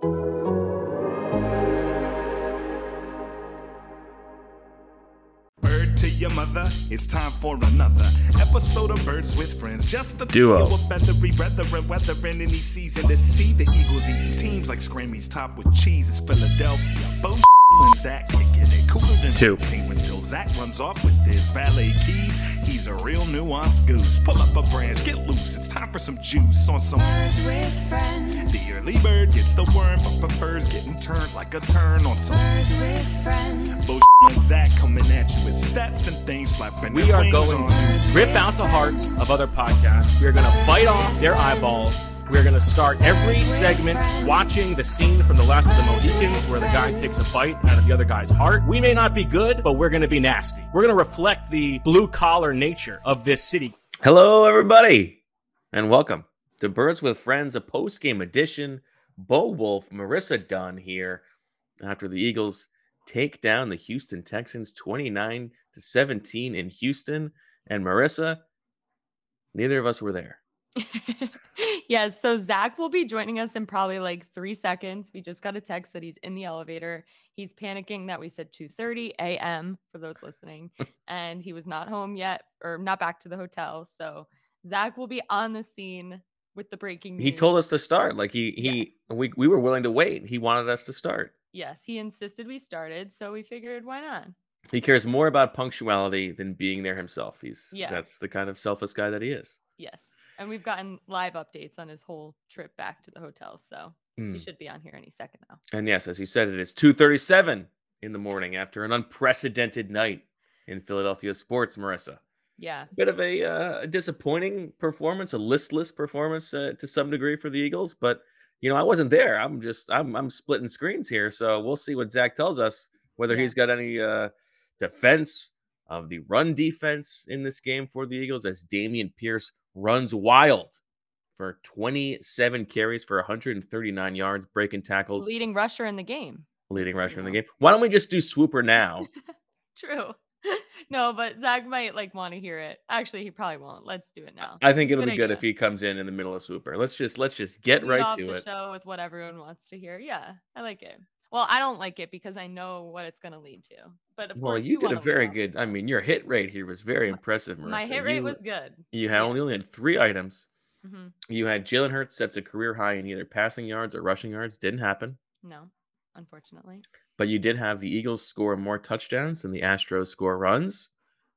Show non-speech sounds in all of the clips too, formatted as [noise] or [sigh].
Bird to your mother, it's time for another episode of Birds with Friends. Just the Duo. of feathery brethren, weathering any season to see the Eagles eating teams like Scrammy's top with cheese. It's Philadelphia. Bo and Zach kicking it cooler than Two. Penguins till Zach runs off with his valet keys. He's a real nuanced goose. Pull up a branch, get loose. It's time for some juice on some. Birds with friends. The early bird gets the worm, but prefers getting turned like a turn on some. Birds with friends. Bo and Zach coming at you with stats and things flapping. We are going to rip out the hearts of other podcasts. We are going to bite off their eyeballs. We're going to start every segment watching the scene from The Last of the Mohicans where the guy takes a bite out of the other guy's heart. We may not be good, but we're going to be nasty. We're going to reflect the blue collar nature of this city. Hello, everybody, and welcome to Birds with Friends, a post game edition. Bo Wolf, Marissa Dunn here after the Eagles take down the Houston Texans 29 to 17 in Houston. And Marissa, neither of us were there. [laughs] yes. So Zach will be joining us in probably like three seconds. We just got a text that he's in the elevator. He's panicking that we said 2:30 a.m. for those listening, [laughs] and he was not home yet or not back to the hotel. So Zach will be on the scene with the breaking news. He told us to start. Like he he we we were willing to wait. He wanted us to start. Yes, he insisted we started, so we figured why not? He cares more about punctuality than being there himself. He's Yeah. that's the kind of selfless guy that he is. Yes. And we've gotten live updates on his whole trip back to the hotel, so he Mm. should be on here any second now. And yes, as you said, it is 2:37 in the morning after an unprecedented night in Philadelphia sports, Marissa. Yeah. bit of a uh, disappointing performance, a listless performance uh, to some degree for the Eagles. But you know, I wasn't there. I'm just I'm I'm splitting screens here, so we'll see what Zach tells us whether Yeah. he's got any uh, defense of the run defense in this game for the Eagles as Dameon Pierce runs wild for 27 carries for 139 yards, breaking tackles, Leading rusher in the game. leading rusher in the game. Why don't we just do Swooper now? [laughs] True. No, but Zach might like want to hear it. Actually, he probably won't. Let's do it now. I think it'll Good be good if he comes in in the middle of Swooper. Let's just let's just get Lead right to the it. show with what everyone wants to hear. Yeah, I like it. Well, I don't like it because I know what it's going to lead to. But of Well, course, you did a very good. I mean, your hit rate here was very impressive, Marissa. my hit rate you, was good. You had yeah. only, only had three items. hmm You had Jalen Hurts sets a career high in either passing yards or rushing yards. Didn't happen. No, unfortunately. But you did have the Eagles score more touchdowns than the Astros score runs.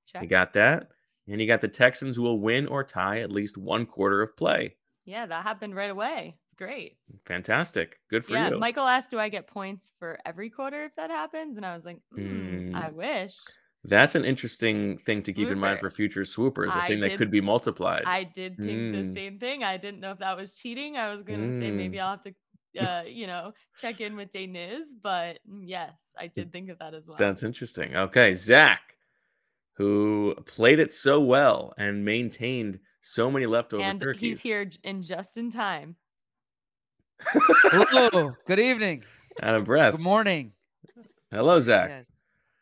Check. You got that. And you got the Texans will win or tie at least one quarter of play. yeah, that happened right away. It's great. Fantastic. Good for yeah, you. Michael asked, "Do I get points for every quarter if that happens?" And I was like, mm, "I wish." That's an interesting thing to keep in mind for future swoopers, a I thing that did- could be multiplied. I did think Mm. the same thing. I didn't know if that was cheating. I was going to say maybe Mm. I'll have to, uh, you know, check in with Dayniz. But mm, yes, I did think of that as well. That's interesting. Okay, Zach, who played it so well and maintained so many leftover and turkeys. he's here j- in just in time. Hello. Good evening. Out of breath. Good morning. Hello, Zach. Yes.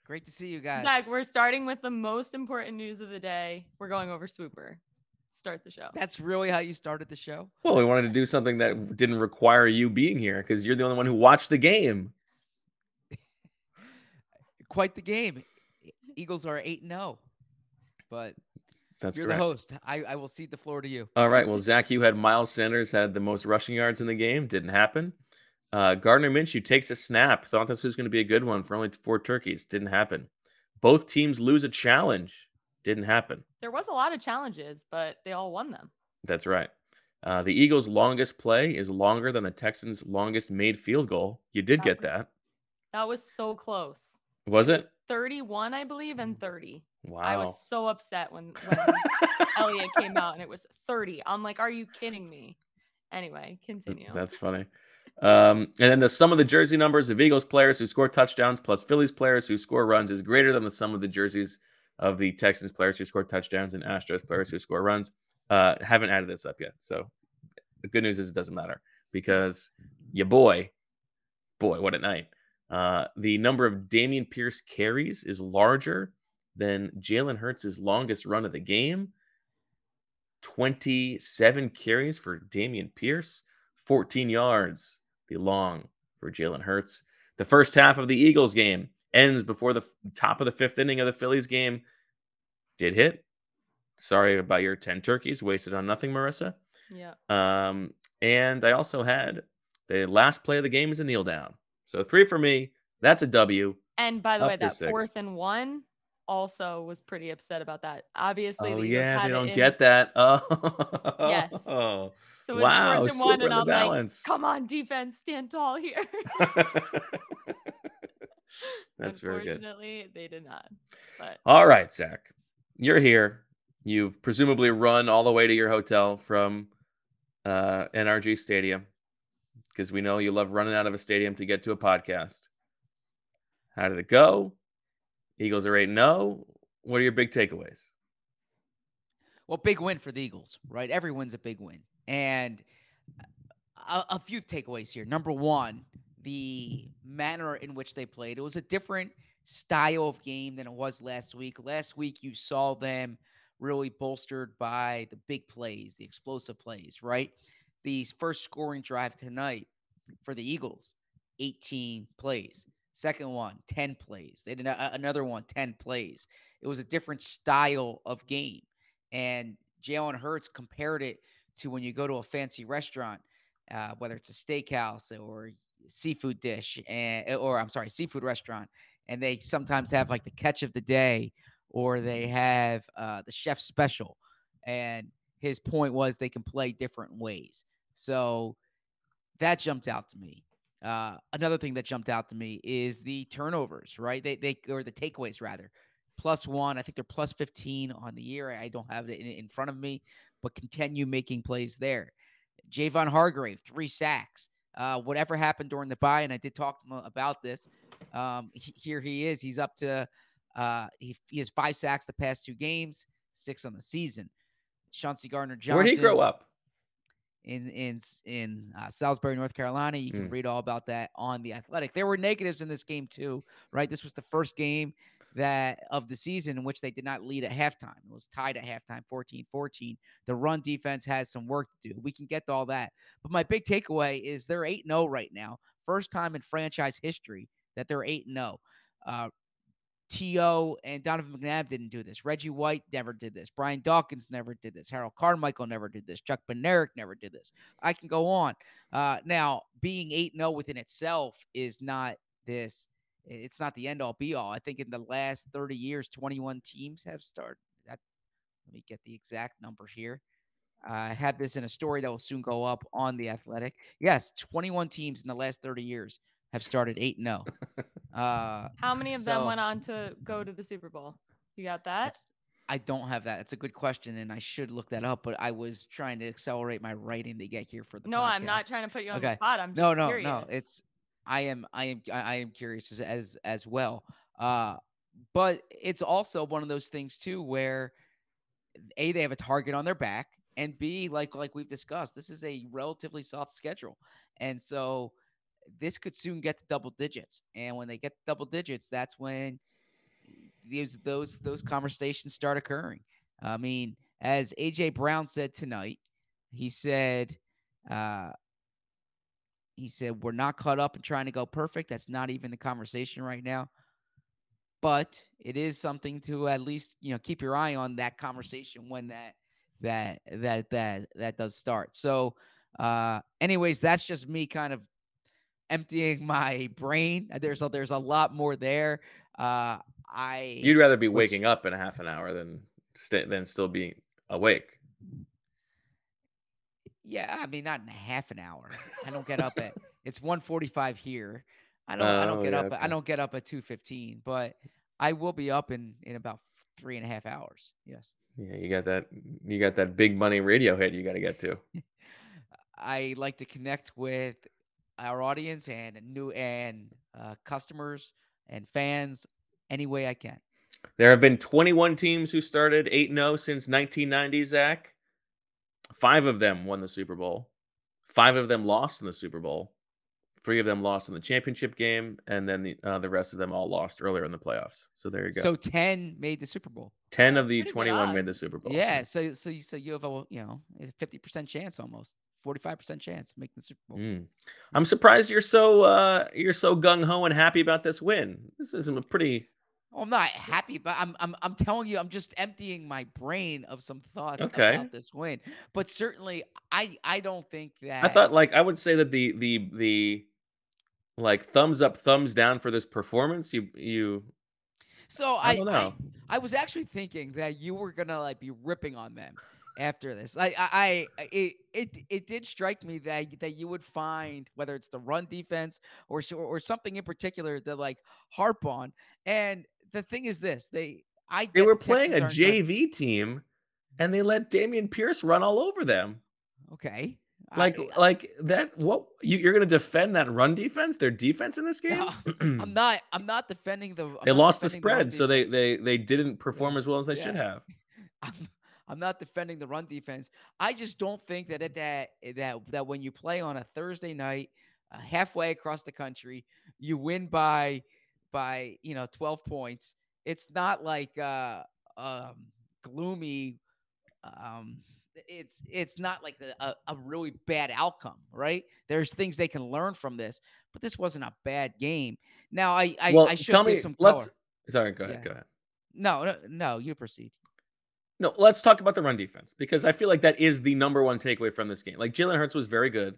Great to see you guys. Zach, we're starting with the most important news of the day. We're going over Swooper. Start the show. That's really how you started the show. Well, we wanted to do something that didn't require you being here because you're the only one who watched the game. [laughs] Quite the game. Eagles are 8 and 0. But That's you're correct. the host. I, I will cede the floor to you. All right. Well, Zach, you had Miles Sanders had the most rushing yards in the game. Didn't happen. Uh, Gardner Minshew takes a snap. Thought this was going to be a good one for only four turkeys. Didn't happen. Both teams lose a challenge. Didn't happen. There was a lot of challenges, but they all won them. That's right. Uh, the Eagles' longest play is longer than the Texans' longest made field goal. You did That get was- that. That was so close. Was it? was 31, I believe, and 30. Wow. I was so upset when, [laughs] when Elliott came out and it was 30. I'm like, are you kidding me? Anyway, continue. That's funny. Um, and then the sum of the jersey numbers of Eagles players who score touchdowns plus Phillies players who score runs is greater than the sum of the jerseys of the Texans players who score touchdowns and Astros players who score runs. Uh, haven't added this up yet. So the good news is it doesn't matter because your boy, boy, what a night. Uh, the number of Dameon Pierce carries is larger than Jalen Hurts' longest run of the game. 27 carries for Dameon Pierce, 14 yards the long for Jalen Hurts. The first half of the Eagles game ends before the top of the fifth inning of the Phillies game. Did hit. Sorry about your 10 turkeys wasted on nothing, Marissa. Yeah. Um, and I also had the last play of the game is a kneel down. So three for me. That's a W. And by the way, that six. fourth and one also was pretty upset about that. Obviously, Oh yeah, they don't in- get that. [laughs] Oh, Yes. Oh, So it's wow, fourth and one, and I'm the like, balance. come on, defense, stand tall here. [laughs] [laughs] That's very good. Unfortunately, they did not. But All right, Zach, you're here. You've presumably run all the way to your hotel from uh, NRG Stadium because we know you love running out of a stadium to get to a podcast. How did it go? Eagles are 8 0. What are your big takeaways? Well, big win for the Eagles, right? Every win's a big win. And a, a few takeaways here. Number one, the manner in which they played. It was a different style of game than it was last week. Last week, you saw them really bolstered by the big plays, the explosive plays, right? These first scoring drive tonight for the Eagles, 18 plays. Second one, 10 plays. They did a- another one, 10 plays. It was a different style of game. And Jalen Hurts compared it to when you go to a fancy restaurant, uh, whether it's a steakhouse or seafood dish, and or I'm sorry, seafood restaurant, and they sometimes have like the catch of the day, or they have uh, the chef special. And his point was they can play different ways. So that jumped out to me. Uh, another thing that jumped out to me is the turnovers, right? They they or the takeaways rather. Plus one, I think they're plus 15 on the year. I don't have it in, in front of me, but continue making plays there. Javon Hargrave, three sacks. Uh, whatever happened during the buy, and I did talk to him about this. Um, he- here he is. He's up to uh, he, he has five sacks the past two games, six on the season. Chauncey Gardner Johnson. Where did he grow up? in in in uh, Salisbury, North Carolina. You can Mm. read all about that on the Athletic. There were negatives in this game too, right? This was the first game that of the season in which they did not lead at halftime. It was tied at halftime 14-14. The run defense has some work to do. We can get to all that. But my big takeaway is they're 8-0 right now. First time in franchise history that they're 8-0. Uh T.O. and Donovan McNabb didn't do this. Reggie White never did this. Brian Dawkins never did this. Harold Carmichael never did this. Chuck Bednarik never did this. I can go on. Uh, now, being 8 0 within itself is not this, it's not the end all be all. I think in the last 30 years, 21 teams have started. That, let me get the exact number here. I have this in a story that will soon go up on the Athletic. Yes, 21 teams in the last 30 years have started 8 0. Uh, how many of them went on to go to the Super Bowl? You got that? I don't have that. It's a good question, and I should look that up. But I was trying to accelerate my writing to get here for the. No, I'm not trying to put you on the spot. I'm just No, no, curious. no. It's I am I am I am curious as as, as well. Uh, but it's also one of those things too where a they have a target on their back, and b like like we've discussed, this is a relatively soft schedule, and so this could soon get to double digits. And when they get double digits, that's when these those those conversations start occurring. I mean, as AJ Brown said tonight, he said, uh, he said we're not caught up in trying to go perfect. That's not even the conversation right now. But it is something to at least you know keep your eye on that conversation when that that that that that does start. So, uh, anyways, that's just me kind of emptying my brain. There's a, there's a lot more there. Uh, I You'd rather be was- waking up in a half an hour than sta than still being awake. Yeah, I mean, not in half an hour. I don't get up at [laughs] it's 1:45 here. I don't. I Oh, don't get yeah, up. at- I don't get up at 2:15, but I will be up in in about three and a half hours. Yes, Yeah, you got that. You got that big money radio hit. You got to get to. [laughs] I like to connect with our audience and new and uh, customers and fans any way I can. There have been 21 teams who started 8 0 since 1990, Zach. Five of them won the Super Bowl. Five of them lost in the Super Bowl. Three of them lost in the championship game, and then the, uh, the rest of them all lost earlier in the playoffs. So there you go. So 10 made the Super Bowl. 10 of the Pretty good 21 made the. Super Bowl. Yeah, so so you so you have a you know a fifty percent chance almost, forty five percent chance of making the Super Bowl. Mm. I'm surprised you're so uh, you're so gung ho and happy about this win. This is a pretty Well, I'm not happy, but I'm I'm I'm telling you, I'm just emptying my brain of some thoughts Okay. about this win. But certainly, I I don't think that I thought like I would say that the the the like thumbs up, thumbs down for this performance. You you So I I, don't I know. I was actually thinking that you were gonna like be ripping on them after this. I I, I it, it it did strike me that that you would find whether it's the run defense or or something in particular that like harp on. And the thing is this: they I they were playing a aren't good- JV team, and they let Dameon Pierce run all over them. Okay, I- Like like that. What you, you're going to defend that run defense? Their defense in this game? No, [clears throat] I'm not. I'm not defending the. I'm they lost the spread, so they they they didn't perform as well as they should have. [laughs] I'm, I'm not defending the run defense. I just don't think that at that that that when you play on a Thursday night, uh, halfway across the country, you win by by you know 12 points. It's not like uh, um, gloomy. Um, it's it's not like a, a, really bad outcome, right? There's things they can learn from this, but this wasn't a bad game. Now I I, well, I should tell me. some color. Let's. Sorry, go ahead. Yeah. Go ahead. No, no, no, you proceed. No, let's talk about the run defense because I feel like that is the number one takeaway from this game. Like Jalen Hurts was very good.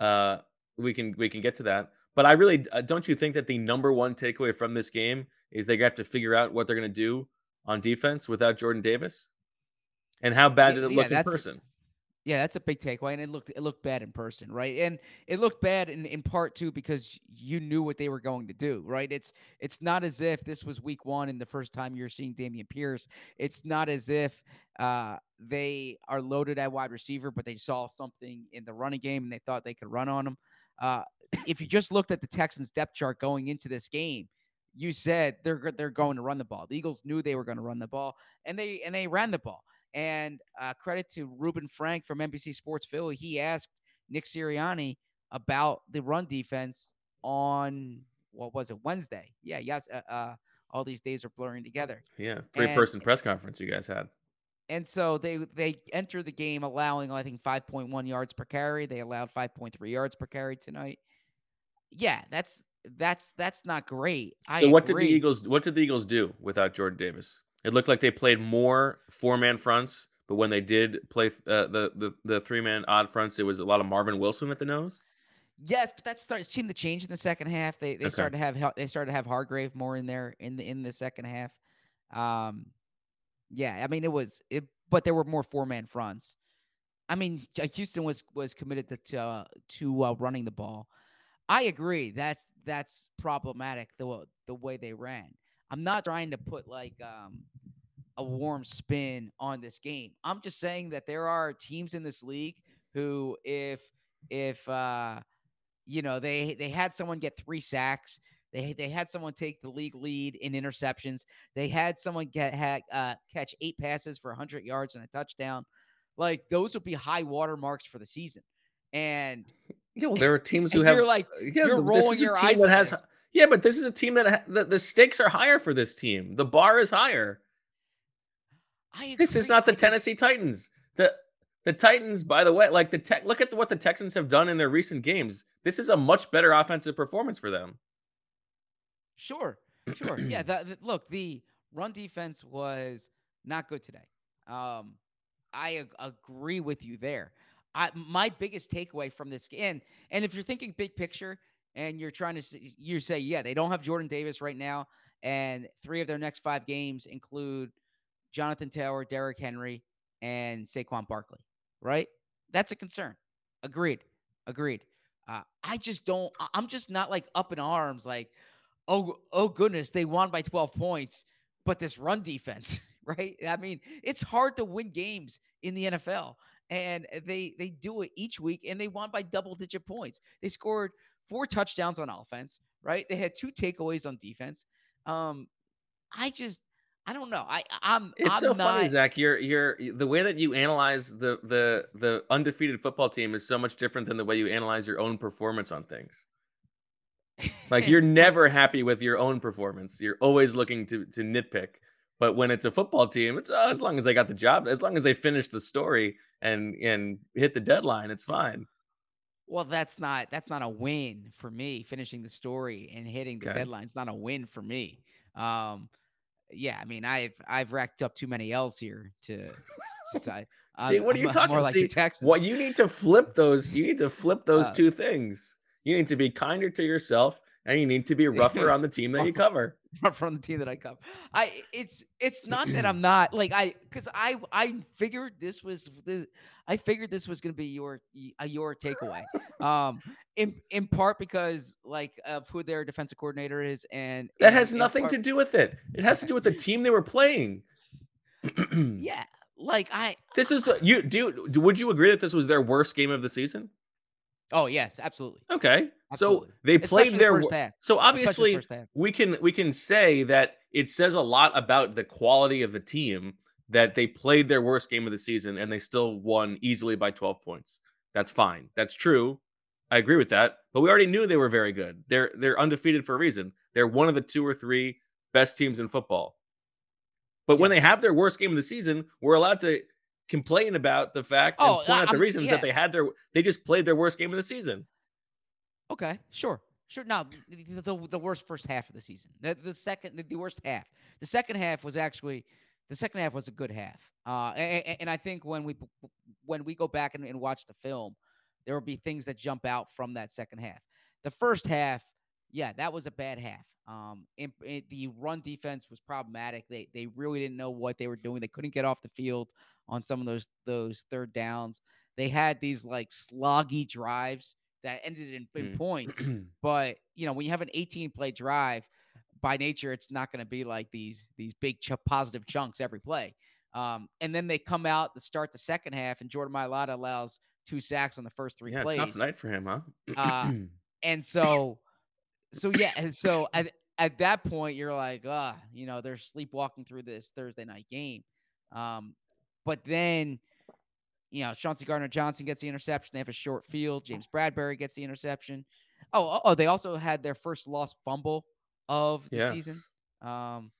Uh, we can we can get to that, but I really uh, don't you think that the number one takeaway from this game is they have to figure out what they're going to do on defense without Jordan Davis, and how bad did it yeah, look in person? Yeah, that's a big takeaway, and it looked it looked bad in person, right? And it looked bad in, in part too because you knew what they were going to do, right? It's it's not as if this was week one and the first time you're seeing Dameon Pierce. It's not as if uh, they are loaded at wide receiver, but they saw something in the running game and they thought they could run on him. Uh, if you just looked at the Texans depth chart going into this game, you said they're they're going to run the ball. The Eagles knew they were going to run the ball, and they and they ran the ball. And uh, credit to Reuben Frank from NBC Sports Philly. He asked Nick Sirianni about the run defense on what was it Wednesday? Yeah, yes. Uh, uh, all these days are blurring together. Yeah, three and- person press conference you guys had. And so they they enter the game allowing I think 5.1 yards per carry. They allowed 5.3 yards per carry tonight. Yeah, that's that's that's not great. I So what did the. Eagles? What did the Eagles do without Jordan Davis? It looked like they played more four man fronts, but when they did play uh, the the the three man odd fronts, it was a lot of Marvin Wilson at the nose. Yes, but that started seemed to change in the second half. They they Okay. started to have they started to have Hargrave more in there in the in the second half. Um, yeah, I mean it was it, but there were more four man fronts. I mean, Houston was was committed to to, uh, to uh, running the ball. I agree. That's that's problematic the the way they ran. I'm not trying to put like um a warm spin on this game. I'm just saying that there are teams in this league who if if uh you know they they had someone get three sacks they they had someone take the league lead in interceptions they had someone get had, uh, catch eight passes for 100 yards and a touchdown like those would be high water marks for the season and [laughs] Yeah, well, there are teams who have. you're like yeah, you're this rolling is a your team eyes that has. Yeah, but this is a team that ha- the, the stakes are higher for this team. The bar is higher. I This is not the Tennessee Titans. The the Titans, by the way, like the tech. Look at what the Texans have done in their recent games. This is a much better offensive performance for them. Sure, sure. [clears throat] yeah. The, the- look, the run defense was not good today. Um, I ag- agree with you there. I my biggest takeaway from this and and if you're thinking big picture and you're trying to you say yeah they don't have Jordan Davis right now and three of their next five games include Jonathan Taylor, Derrick Henry, and Saquon Barkley. Right, that's a concern. Agreed. Agreed. Uh, I just don't. I'm just not like up in arms. Like, oh, oh goodness, they won by 12 points, but this run defense, [laughs] right? I mean, it's hard to win games in the NFL, and they they do it each week, and they won by double digit points. They scored four touchdowns on offense, right? They had two takeaways on defense. Um, I just, I don't know. I, I'm, It's I'm so not, funny, Zach. You're you're the way that you analyze the the the undefeated football team is so much different than the way you analyze your own performance on things. Like you're never happy with your own performance. You're always looking to to nitpick. But when it's a football team, it's oh, as long as they got the job, as long as they finish the story and and hit the deadline, it's fine. Well, that's not that's not a win for me. Finishing the story and hitting the Okay. deadline is not a win for me. Um, yeah, I mean, I've I've racked up too many L's here to. say- [laughs] See, what are you I'm talking? Like See, what you need to flip those. You need to flip those Uh, two things. You need to be kinder to yourself, and you need to be rougher on the team that you [laughs] cover. from the team that I cover. I it's it's not that [clears throat] I'm not like I because I I figured this was the I figured this was gonna be your your takeaway. Um, in in part because like of who their defensive coordinator is, and That and has nothing part- to do with it. It has to do with the team they were playing. [clears throat] Yeah, like I This is the you do. Would you agree that this was their worst game of the season? Oh yes, absolutely. Okay, Absolutely. so they Especially played the their. wor- half. So Especially the obviously, half. we can we can say that it says a lot about the quality of the team that they played their worst game of the season and they still won easily by 12 points. That's fine. That's true. I agree with that. But we already knew they were very good. They're they're undefeated for a reason. They're one of the two or three best teams in football. But when they have their worst game of the season, we're allowed to complain about the fact and Oh, point I- out the I'm- reasons yeah. that they had their they just played their worst game of the season. Okay, sure, sure. No, the, the, the worst first half of the season. The, the second, the, the worst half. The second half was actually, the second half was a good half. Uh, and, and I think when we when we go back and, and watch the film, there will be things that jump out from that second half. The first half, yeah, that was a bad half. Um, in, in- the run defense was problematic. They they really didn't know what they were doing. They couldn't get off the field on some of those those third downs. They had these like sloggy drives that ended in, in Mm. points. [clears throat] But you know, when you have an 18 play drive, by nature, it's not going to be like these these big ch- positive chunks every play. Um, and then they come out to start the second half, and Jordan Mailata allows two sacks on the first three Yeah, plays. tough night for him, huh? Uh, [clears throat] and so, so yeah, and so at, at that point, you're like, ah, you know, they're sleepwalking through this Thursday night game. Um, but then, you know, Chauncey Gardner Johnson gets the interception. They have a short field. James Bradberry gets the interception. Oh, oh, oh, they also had their first lost fumble of the season. Um,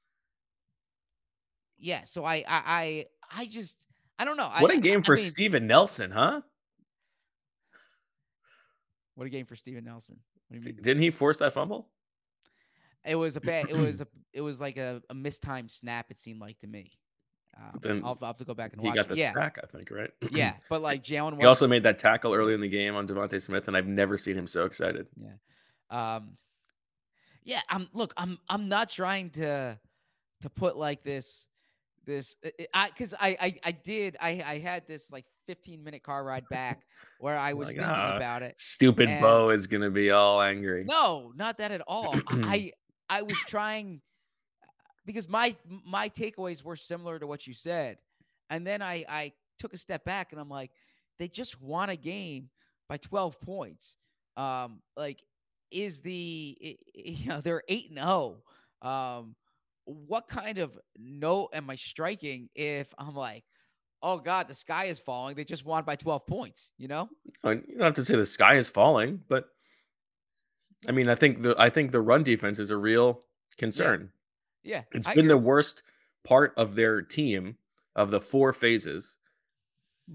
yeah, so I, I, I, I just, I don't know. What a a game for mean, Steven Nelson, huh? What a game for Steven Nelson. What do you mean? Didn't he force that fumble? It was a bad. It was [clears throat] a. It was like a, a mistimed snap. It seemed like to me. Um, Then I'll, I'll have to go back and He watch. got it. the yeah, sack, I think, right? yeah. [clears throat] But like Jalen. He also made that tackle early in the game on DeVonta Smith, and I've never seen him so excited. Yeah, um, yeah. I'm. Look. I'm. I'm not trying to, to put like this, this. I- I because I, I I did. I I had this like 15 minute car ride back where I was Like, thinking about it. Stupid and- Bo is gonna be all angry. No, not that at all. I [clears throat] I was trying because my my takeaways were similar to what you said, and then I I took a step back and I'm like, they just won a game by 12 points. Um, like, is the [laughs] you know they're eight and zero. Um, what kind of note am I striking if I'm like, oh God, the sky is falling? They just won by 12 points. You know? Uh, You don't have to say the sky is falling, but I mean, I think the I think the run defense is a real concern. Yeah, It's I been the worst part of their team of the four phases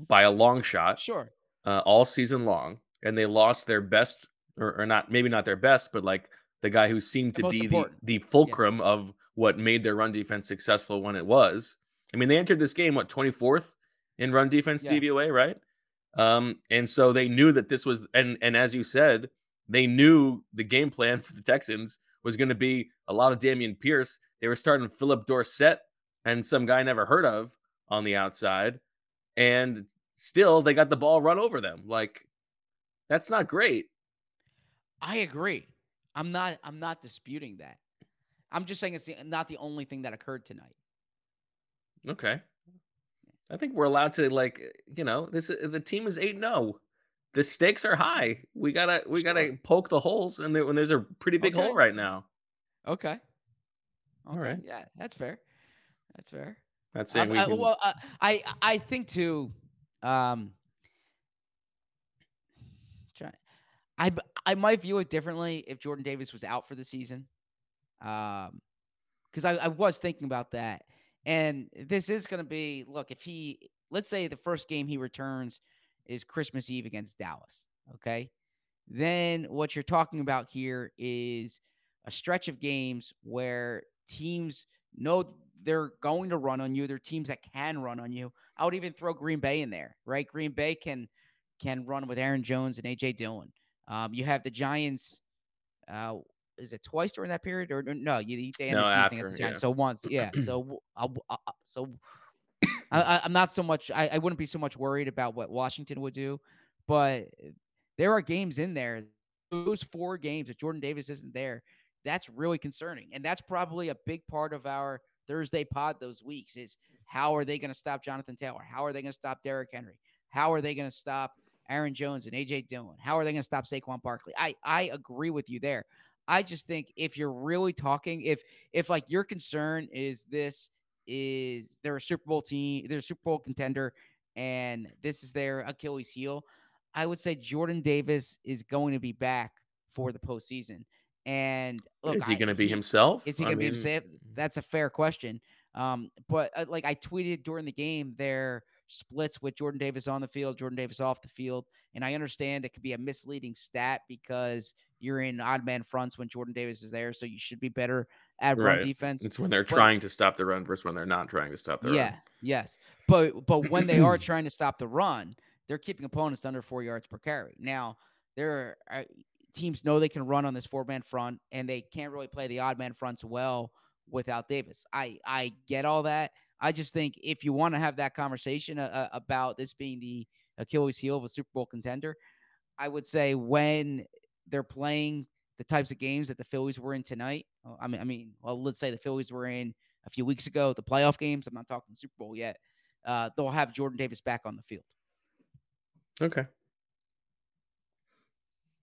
by a long shot. Sure. uh, all season long, and they lost their best, or, or not, maybe not their best, but like the guy who seemed The to be the, important. the fulcrum of what made their run defense successful when it was. I mean, they entered this game what 24th in run defense Yeah. DVOA, right? Um, and so they knew that this was, and and as you said, they knew the game plan [laughs] for the Texans was going to be a lot of Dameon Pierce. They were starting Phillip Dorsett and some guy I never heard of on the outside, and still they got the ball run over them. Like that's not great. I agree. I'm not. I'm not disputing that. I'm just saying it's the- not the only thing that occurred tonight. Okay. I think we're allowed to like, you know, this the team is 8 0. the stakes are high. We gotta we gotta poke the holes, and there, when there's a pretty big Okay. hole right now. Okay. All right. Yeah, that's fair. That's fair. Not saying Um, we can. well, uh, I I think too. Um, try, I I might view it differently if Jordan Davis was out for the season. Um, because I, I was thinking about that, and this is going to be look if he let's say the first game he returns is Christmas Eve against Dallas. Okay, then what you're talking about here is a stretch of games where teams know they're going to run on you. They're teams that can run on you. I would even throw Green Bay in there, right? Green Bay can can run with Aaron Jones and AJ Dillon. Um, you have the Giants. Uh, is it twice during that period, or no? You they end No, the season after, against the Giants. yeah. So once, yeah. So [clears throat] w- I w- I- I- so [clears throat] I, I'm not so much. I, I wouldn't be so much worried about what Washington would do, but there are games in there. Those four games if Jordan Davis isn't there, that's really concerning, and that's probably a big part of our Thursday pod those weeks. Is how are they going to stop Jonathan Taylor? How are they going to stop Derrick Henry? How are they going to stop Aaron Jones and AJ Dillon? How are they going to stop Saquon Barkley? I I agree with you there. I just think if you're really talking, if if like your concern is this is they're a Super Bowl team, they're a Super Bowl contender, and this is their Achilles heel, I would say Jordan Davis is going to be back for the postseason. And look, is he going to be himself? Is he going to be mean, himself? That's a fair question. Um, but uh, like I tweeted during the game, their splits with Jordan Davis on the field, Jordan Davis off the field, and I understand it could be a misleading stat because you're in odd man fronts when Jordan Davis is there, so you should be better at run Right. defense. It's when they're But- trying to stop the run versus when they're not trying to stop the run. yeah, run. yes. But but when they are [clears throat] trying to stop the run, they're keeping opponents under four yards per carry. Now, there are teams know they can run on this four man front, and they can't really play the odd man fronts well without Davis. I I get all that. I just think if you want to have that conversation uh, uh, about this being the Achilles heel of a Super Bowl contender, I would say when they're playing the types of games that the Phillies were in tonight. uh, I mean, I mean, well, let's say the Phillies were in a few weeks ago, the playoff games. I'm not talking Super Bowl yet. Uh, they'll have Jordan Davis back on the field. Okay.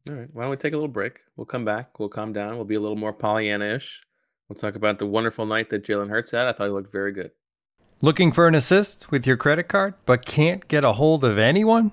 All right. Why don't we take a little break? We'll come back. We'll calm down. We'll be a little more Pollyanna-ish. We'll talk about the wonderful night that Jalen Hurts had. I thought he looked very good. Looking for an assist with your credit card but can't get a hold of anyone?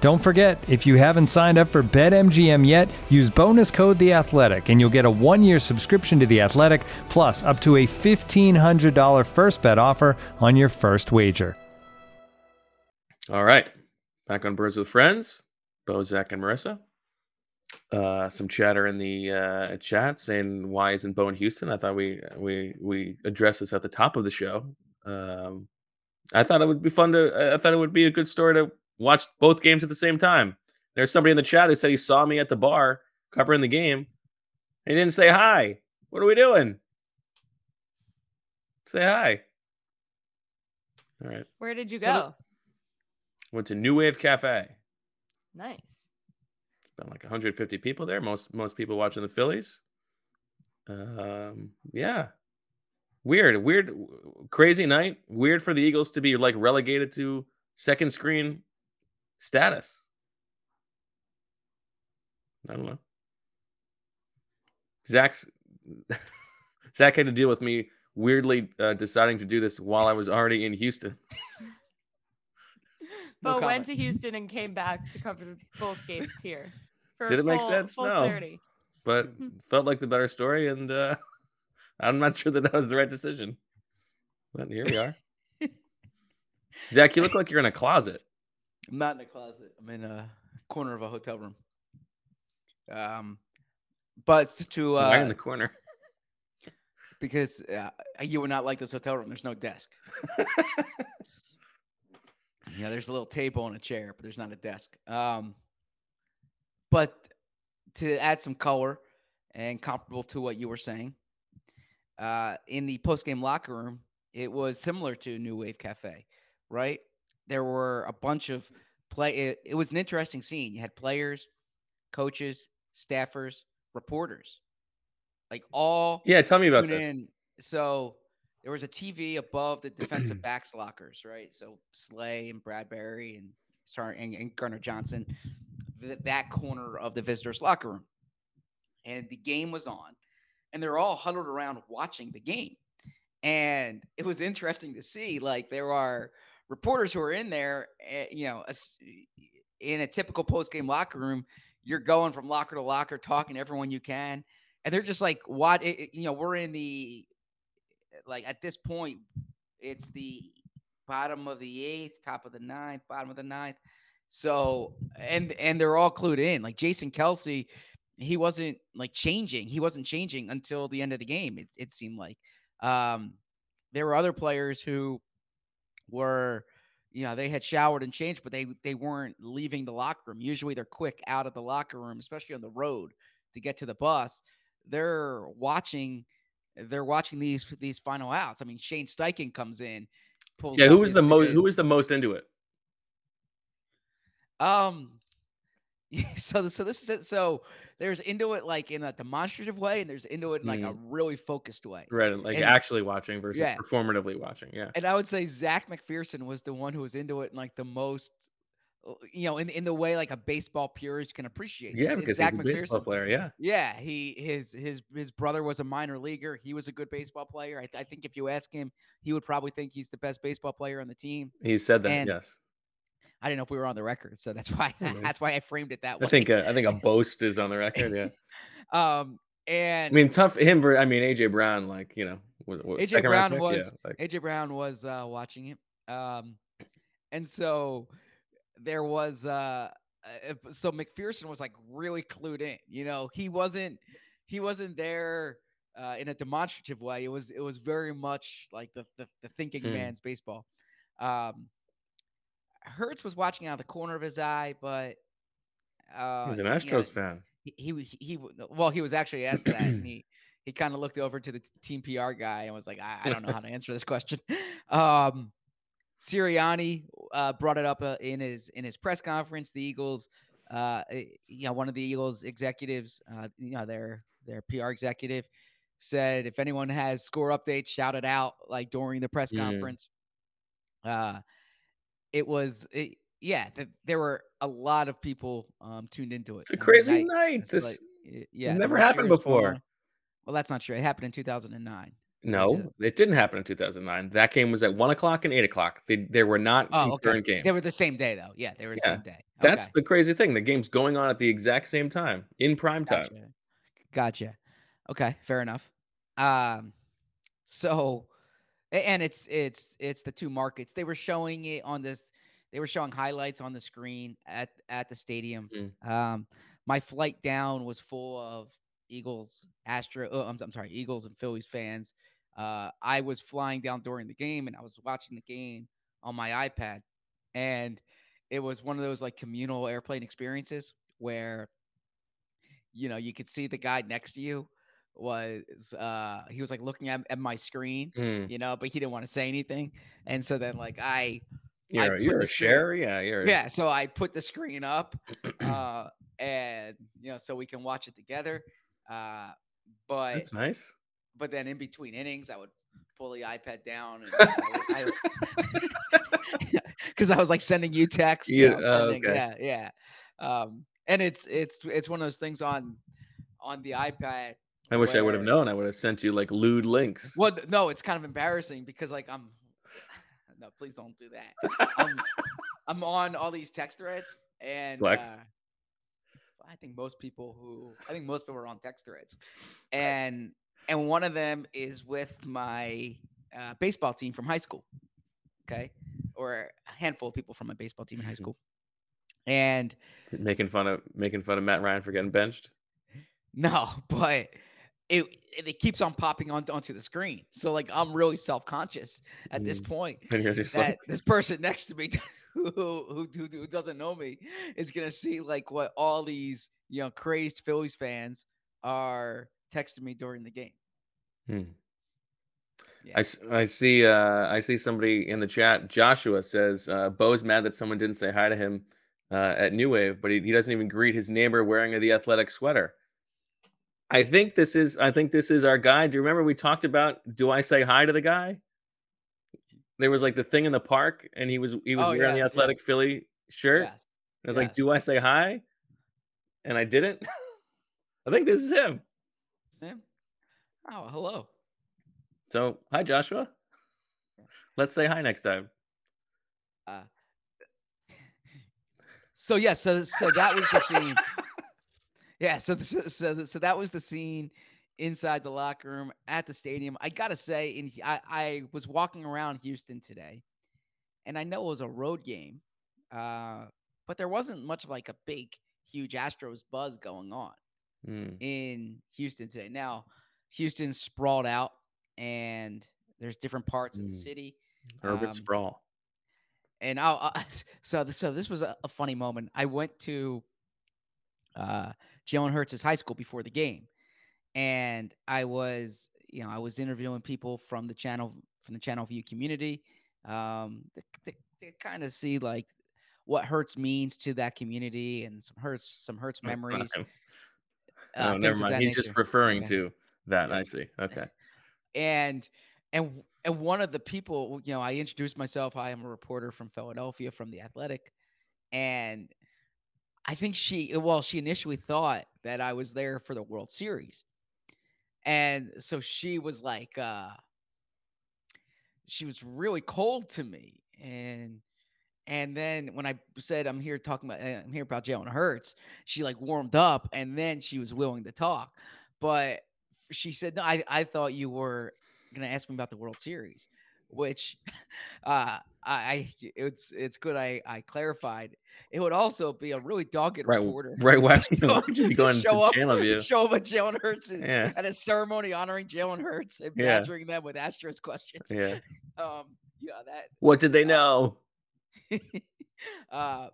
Don't forget, if you haven't signed up for BetMGM yet, use bonus code The Athletic, and you'll get a one-year subscription to The Athletic, plus up to a $1,500 first bet offer on your first wager. All right. Back on Birds with Friends. Bo, Zach, and Marissa. Uh, some chatter in the uh, chat saying why isn't Bo in Houston? I thought we we we addressed this at the top of the show. Um, I thought it would be fun to. I thought it would be a good story to watch both games at the same time. There's somebody in the chat who said he saw me at the bar covering the game. He didn't say hi. What are we doing? Say hi. All right. Where did you So go? the- Went to New Wave Cafe. nice. been like 150 people there. Most most people watching the Phillies. Um, yeah, weird, weird, crazy night. Weird for the Eagles to be like relegated to second screen status. I don't know. Zach's [laughs] Zach had to deal with me weirdly uh, deciding to do this while I was already in Houston. [laughs] but comment. went to Houston and came back to cover both games here. Did it make full- sense? full No. clarity. but felt like the better story, and uh, [laughs] I'm not sure that that was the right decision. But here we are. Zach, you look like you're in a closet. I'm not in a closet. I'm in a corner of a hotel room. Um, but to Why uh, in the corner? [laughs] because uh, you would not like this hotel room. There's no desk. [laughs] yeah, there's a little table and a chair, but there's not a desk. Um, but to add some color and comparable to what you were saying, uh, in the post game locker room, it was similar to New Wave Cafe, right? There were a bunch of play. It, it was an interesting scene. You had players, coaches, staffers, reporters, like all Yeah, tell me about this. in. So there was a TV above the defensive [clears throat] backs lockers, right? So Slay and Bradberry and sorry and, and Gardner Johnson, th- that corner of the visitors' locker room, and the game was on, and they're all huddled around watching the game, and it was interesting to see. Like there are reporters who are in there, eh, you know, in a typical post game locker room, you're going from locker to locker, talking to everyone you can, and they're just like, "What? You know, we're in the like at this point, it's the bottom of the eighth, top of the ninth, bottom of the ninth. So and and they're all clued in. Like Jason Kelce, he wasn't like changing. He wasn't changing until the end of the game. It it seemed like. Um, there were other players who were, you know, they had showered and changed, but they they weren't leaving the locker room. Usually they're quick out of the locker room, especially on the road to get to the bus. They're watching they're watching these these final outs. I mean, Shane Steichen comes in. Pulls Yeah, who was the most? Who was the most into it? Um, [laughs] so so this is it. So there's into it like in a demonstrative way, and there's into it in like a really focused way. Right, like And- actually watching versus Yeah. performatively watching. Yeah. And I would say Zech McPhearson was the one who was into it in like the most, uh, you know, in in the way like a baseball purist can appreciate. Yeah, It's- because Zach he's a baseball McPhearson. player. Yeah. Yeah, he his his his brother was a minor leaguer. He was a good baseball player. I, th- I think if you ask him, he would probably think he's the best baseball player on the team. He said that. And yes. I didn't know if we were on the record, so that's [laughs] why man. that's why I framed it that way. I think uh, I think a boast is on the [laughs] record. Yeah. um I and mean, tough him. ver- I mean, AJ Brown, like you know, was, was AJ Brown was Yeah, like, AJ Brown was uh, watching it, um, and so there was uh, uh, so McPhearson was like really clued in. You know, he wasn't he wasn't there uh, in a demonstrative way. It was it was very much like the the, the thinking Mm. man's baseball. Um, Hurts was watching out of the corner of his eye, but uh, he's an you know, Astros fan. he, he he well he was actually asked that and he [clears throat] he kind of looked over to the team PR guy and was like I, I don't know how to [laughs] answer this question. Um Sirianni uh, brought it up uh, in his in his press conference. The Eagles, uh, eh, you know, one of the Eagles executives, uh, you know, their their PR executive said if anyone has score updates, shout it out like during the press Mm. conference. Uh, it was it, yeah, th- there were a lot of people um, tuned into it. It's a crazy I- night. This like, yeah, never happened before. Well, that's not true. It happened in 2009. No, it didn't happen in 2009. That game was at one o'clock and eight o'clock. They they were not Oh, okay. concurrent games. They were the same day, though. Yeah, they were the Yeah. same day. That's the crazy thing. The game's going on at the exact same time in prime time. Gotcha. Gotcha. Okay, fair enough. Um, so, and it's it's it's the two markets. They were showing it on this. They were showing highlights on the screen at at the stadium. Mm. Um, my flight down was full of Eagles, Astro. Oh, I'm, I'm sorry, Eagles and Phillies fans. Uh, I was flying down during the game, and I was watching the game on my iPad, and it was one of those like communal airplane experiences where you know you could see the guy next to you was uh he was like looking at, at my screen Mm. you know but he didn't want to say anything and so then like i I You're, put you're a screen- share. Yeah, you're. Yeah, so I put the screen up, [clears throat] uh, and you know, so we can watch it together. Uh, but That's nice. but then in between innings, I would pull the iPad down because [laughs] [laughs] I, was like sending you texts. you You- know, oh, sending- okay. Yeah, yeah. Um, and it's it's it's one of those things on on the iPad. I wish I would have known. I would have sent you like lewd links. Well, no, it's kind of embarrassing because like I'm. [laughs] No, please don't do that. I'm, [laughs] I'm on all these text threads, and Flex. uh, I think most people who I think most people are on text threads, and and one of them is with my uh, baseball team from high school. Okay, or a handful of people from my baseball team in high Mhm. school, and Making fun of making fun of Matt Ryan for getting benched. [laughs] No, but it it, it keeps on popping on onto the screen. So like I'm really self conscious at this Mm. point And you're just that like, this person next to me [laughs] who, who who who doesn't know me is gonna see like what all these you know crazed Phillies fans are texting me during the game. hmm. Yeah. I, I see uh, I see somebody in the chat. Joshua says uh, Bo's mad that someone didn't say hi to him uh, at New Wave, but he, he doesn't even greet his neighbor wearing the athletic sweater. I think this is I think this is our guy. Do you remember we talked about do I say hi to the guy? There was like the thing in the park, and he was he was Oh, wearing the athletic yes. Philly shirt. Yes. I was like, do I say hi? And I didn't. [laughs] I think this is him. Sam? Oh, hello. So hi Joshua. Let's say hi next time. Uh, [laughs] so yeah, so so that was the scene. [laughs] yeah, so so so, so that was the scene inside the locker room at the stadium. I gotta say, in I, I was walking around Houston today, and I know it was a road game, uh, but there wasn't much of like a big, huge Astros buzz going on Hmm. in Houston today. Now, Houston's sprawled out, and there's different parts of the Mm. city. Urban Um, Sprawl. and I'll, uh, [laughs] so this, so this was a, a funny moment. I went to uh, Jalen Hurts' high school before the game, and I was you know I was interviewing people from the channel from the Channelview community um, to, kind of see like what Hurts means to that community and some Hurts some Hurts [laughs] Oh, memories. fine. uh, oh, never mind. He's just referring Okay. to that. Yeah. I see. Okay. [laughs] and and and one of the people you know i introduced myself i'm a reporter from philadelphia from the athletic and i think she well she initially thought that i was there for the world series and so she was like uh she was really cold to me and and then when I said I'm here talking about uh, I'm here about Jalen Hurts, she like warmed up and then she was willing to talk. But she said, "No, I, I thought you were gonna ask me about the World Series," which [laughs] uh, I, I it's it's good I I clarified. It would also be a really dogged Right. reporter. Right. Why to [laughs] [laughs] show- would you be going show to up, Channelview? show up at Jalen Hurts and- Yeah. at a ceremony honoring Jalen Hurts and Yeah. badgering them with Astros questions. Yeah. Um, yeah, that What did they know? [laughs] uh,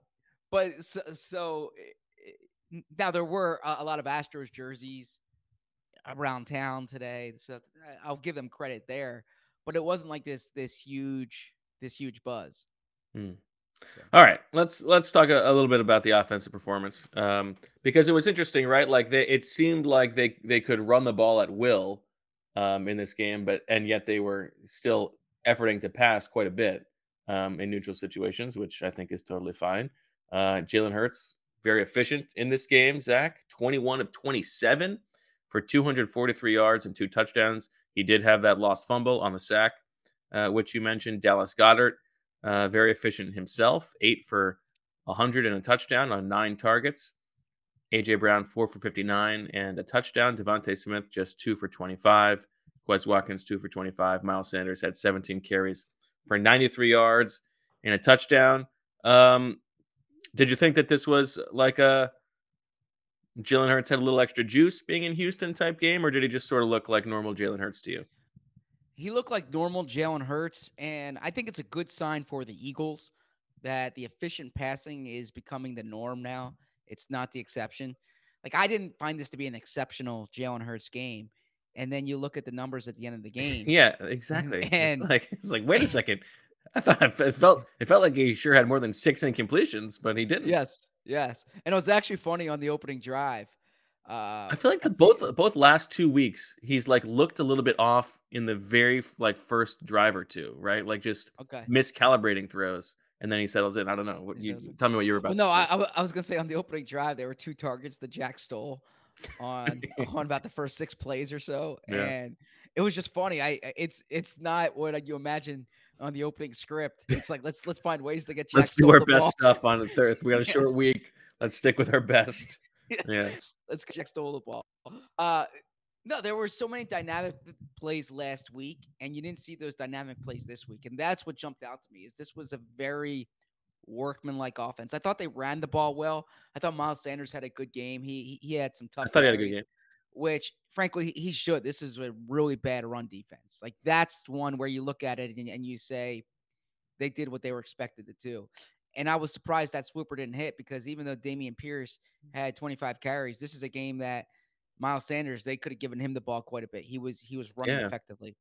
but so, so i- i- n- now there were a, a lot of Astros jerseys around town today, so I'll give them credit there. But it wasn't like this this huge this huge buzz. All right, let's let's talk a, a little bit about the offensive performance um, because it was interesting, right? Like they, it seemed like they they could run the ball at will um, in this game, but and yet they were still efforting to pass quite a bit um, in neutral situations, which I think is totally fine. Uh, Jalen Hurts very efficient in this game. Zach, twenty one of twenty seven for two hundred forty three yards and two touchdowns. He did have that lost fumble on the sack, uh, which you mentioned. Dallas Goedert uh, very efficient himself, eight for 100 and a touchdown on nine targets. AJ Brown, four for 59 and a touchdown. DeVonta Smith, just two for 25. Quez Watkins, two for 25. Miles Sanders had 17 carries for 93 yards and a touchdown. Um, did you think that this was like a Jalen Hurts had a little extra juice being in Houston type game, or did he just sort of look like normal Jalen Hurts to you? He looked like normal Jalen Hurts, and I think it's a good sign for the Eagles that the efficient passing is becoming the norm now. It's not the exception. Like I didn't find this to be an exceptional Jalen Hurts game, and then you look at the numbers at the end of the [laughs] game. Yeah, exactly. [laughs] And- like it's like, wait a second. I thought it felt it felt like he sure had more than six incompletions, but he didn't. Yes, yes. And it was actually funny on the opening drive. Uh, I feel like the both both last two weeks he's like looked a little bit off in the very like first drive or two, right? Like just Okay. miscalibrating throws, and then he settles in. I don't know. What you tell me what you were about? Well, no, to I, say. I I was gonna say on the opening drive there were two targets that Jack stole on [laughs] on about the first six plays or so, Yeah. and it was just funny. I it's it's not what you imagine on the opening script. It's like let's let's find ways to get Jack Let's do our best ball. stuff on the third. We got a [laughs] short week. Let's stick with our best. [laughs] Yeah. Let's stole the ball. Uh, no, there were so many dynamic plays last week, and you didn't see those dynamic plays this week, and that's what jumped out to me. Is this was a very workmanlike offense. I thought they ran the ball well. I thought Miles Sanders had a good game. He he, he had some tough. I thought he had a good game. Which, frankly, he- he should. This is a really bad run defense. Like that's one where you look at it and, and you say they did what they were expected to do. And I was surprised that Swooper didn't hit because even though Dameon Pierce had 25 carries, this is a game that Miles Sanders they could have given him the ball quite a bit. He was he was running Yeah. effectively.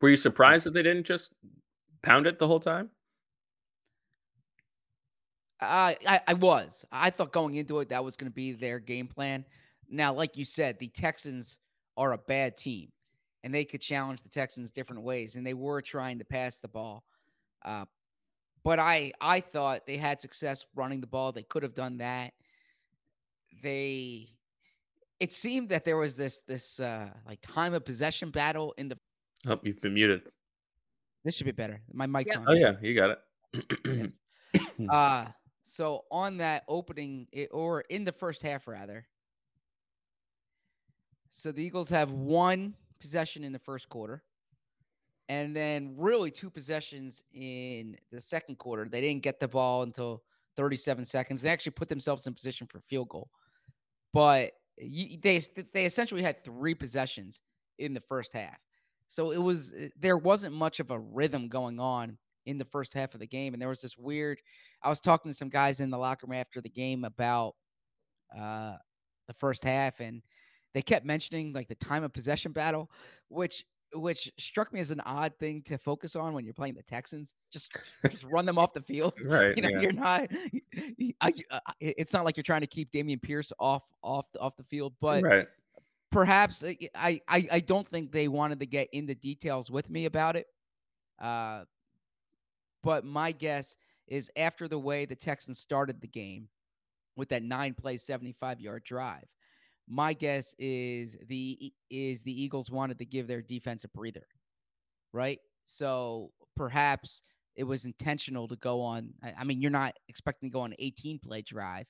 Were you surprised that they didn't just pound it the whole time? I, I I was. I thought going into it that was going to be their game plan. Now, like you said, the Texans are a bad team, and they could challenge the Texans different ways, and they were trying to pass the ball. Uh, but I I thought they had success running the ball. They could have done that. They it seemed that there was this this uh like time of possession battle in the Oh, you've been muted. this should be better. My mic's on. Oh yeah, you got it. Yes. [clears throat] [coughs] Uh so on that opening i- or in the first half rather. So the Eagles have one possession in the first quarter and then really two possessions in the second quarter. They didn't get the ball until 37 seconds. They actually put themselves in position for field goal. But they they essentially had three possessions in the first half. So it was uh, there wasn't much of a rhythm going on in the first half of the game and there was this weird I was talking to some guys in the locker room after the game about uh the first half and they kept mentioning like the time of possession battle which which struck me as an odd thing to focus on when you're playing the Texans just just [laughs] run them off the field [laughs] Right. you know yeah. you're not [laughs] I, it- it's not like you're trying to keep Dameon Pierce off off the, off the field but right. perhaps uh, I, I I don't think they wanted to get into details with me about it. Uh, but my guess is after the way the Texans started the game with that nine play, 75 yard drive, my guess is the is the Eagles wanted to give their defense a breather, right? So perhaps it was intentional to go on. I, I mean, you're not expecting to go on an 18 play drive,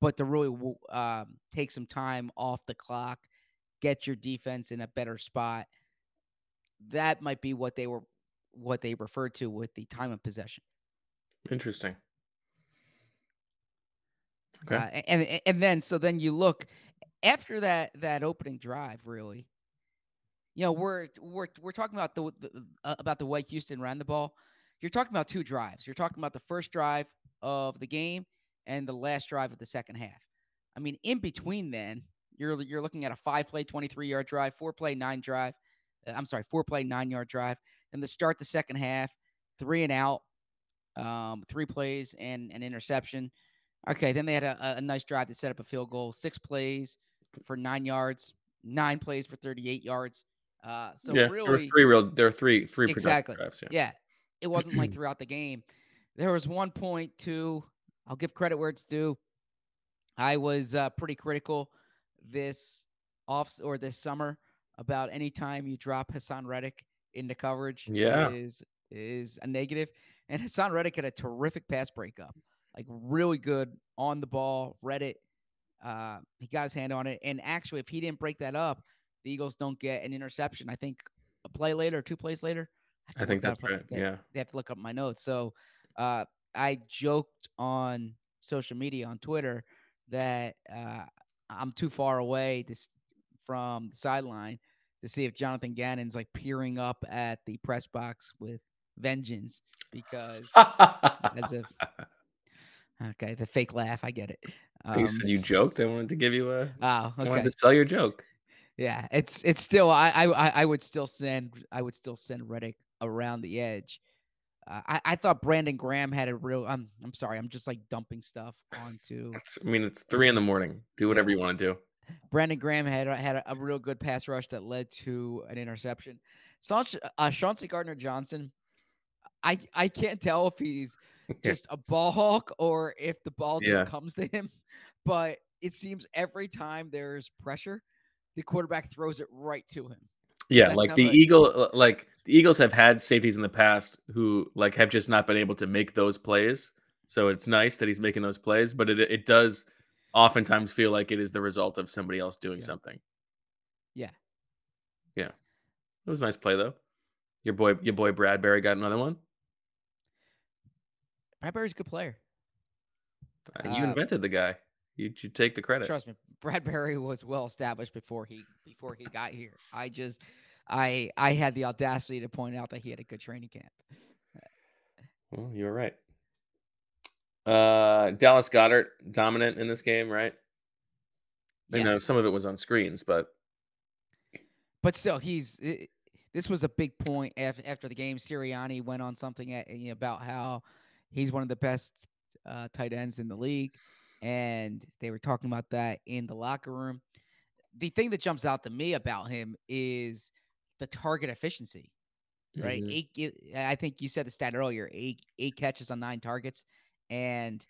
but to really um, take some time off the clock, get your defense in a better spot. That might be what they were, what they referred to with the time of possession. Interesting. Okay. Uh, and and then so then you look after that that opening drive really you know we're we're we're talking about the, the uh, about the way Houston ran the ball. You're talking about two drives. You're talking about the first drive of the game and the last drive of the second half. I mean in between then you're you're looking at a five play 23 yard drive four play 9 drive uh, i'm sorry four play 9 yard drive and to start the second half three and out um three plays and an interception. Okay, then they had a- a nice drive to set up a field goal. Six plays for nine yards, nine plays for 38 yards. Uh, so yeah. there were three real. There were three three exactly. drives. Yeah. Yeah, it wasn't like [clears throat] throughout the game. There was one point to, I'll give credit where it's due. I was uh, pretty critical this off or this summer about any time you drop Haason Reddick into coverage Yeah. is is a negative. And Haason Reddick had a terrific pass breakup, like really good on the ball. Read it. Uh, he got his hand on it. And actually, if he didn't break that up, the Eagles don't get an interception. I think a play later, two plays later. have I think that's right. Yeah. They have to look up my notes. So uh, I joked on social media on Twitter that uh, I'm too far away to, from the sideline to see if Jonathan Gannon's like peering up at the press box with vengeance because [laughs] as if okay the fake laugh I get it. You Um, said you joked. I wanted to give you a. oh, I wanted to sell your joke. Yeah, it's it's still I I I- would still send I would still send Reddick around the edge. Uh, I, I thought Brandon Graham had a real. I'm I'm sorry. I'm just like dumping stuff onto. It's- I mean, it's three in the morning. Do whatever you want to do. Brandon Graham had had a, a real good pass rush that led to an interception. Saunch, uh, Chauncey Gardner Johnson, I I can't tell if he's [laughs] just a ball hawk or if the ball just Yeah. comes to him, [laughs] but it seems every time there's pressure, the quarterback throws it right to him. Yeah, That's like the another- Eagle, uh, like the Eagles have had safeties in the past who like have just not been able to make those plays. So it's nice that he's making those plays, but it it does oftentimes feel like it is the result of somebody else doing Yeah. something. Yeah. Yeah, it was a nice play though. Your boy, your boy Bradberry got another one. Bradberry's a good player. You Uh, invented the guy. You should take the credit. Trust me, [laughs] Bradbury was well established before he before he got here. I just I I had the audacity to point out that he had a good training camp. Well, you were right. Uh, Dallas Goedert dominant in this game, right? I know some of it was on screens, but But still, he's i this was a big point after after the game. Sirianni went on something at, you about how he's one of the best uh, tight ends in the league, and they were talking about that in the locker room. The thing that jumps out to me about him is the target efficiency. Right, Mhm. eight. I think you said the stat earlier: eight eight catches on nine targets, and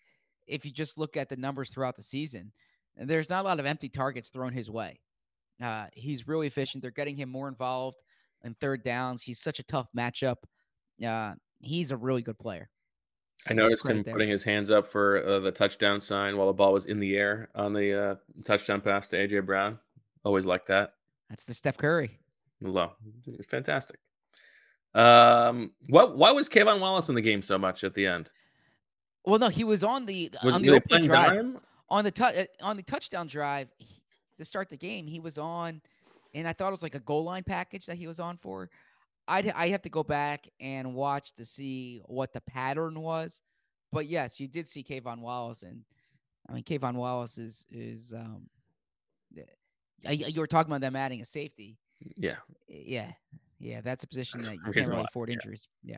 if you just look at the numbers throughout the season, there's not a lot of empty targets thrown his way. Uh, he's really efficient. They're getting him more involved in third downs. He's such a tough matchup. Uh, he's a really good player. I noticed him there. putting his hands up for uh, the touchdown sign while the ball was in the air on the uh, touchdown pass to AJ Brown. Always like that. That's the Steph Curry. Low, fantastic. Um, what? Why was K'Von Wallace in the game so much at the end? Well, no, he was on the Was on the opening drive dime? on the tou- uh, on the touchdown drive he- to start the game. He was on, and I thought it was like a goal line package that he was on for. I'd I have to go back and watch to see what the pattern was, but yes, you did see K'Von Wallace, and I mean K'Von Wallace is is um, I- you were talking about them adding a safety. Yeah, Yeah, yeah, that's a position that you can't really afford yeah. injuries. Yeah.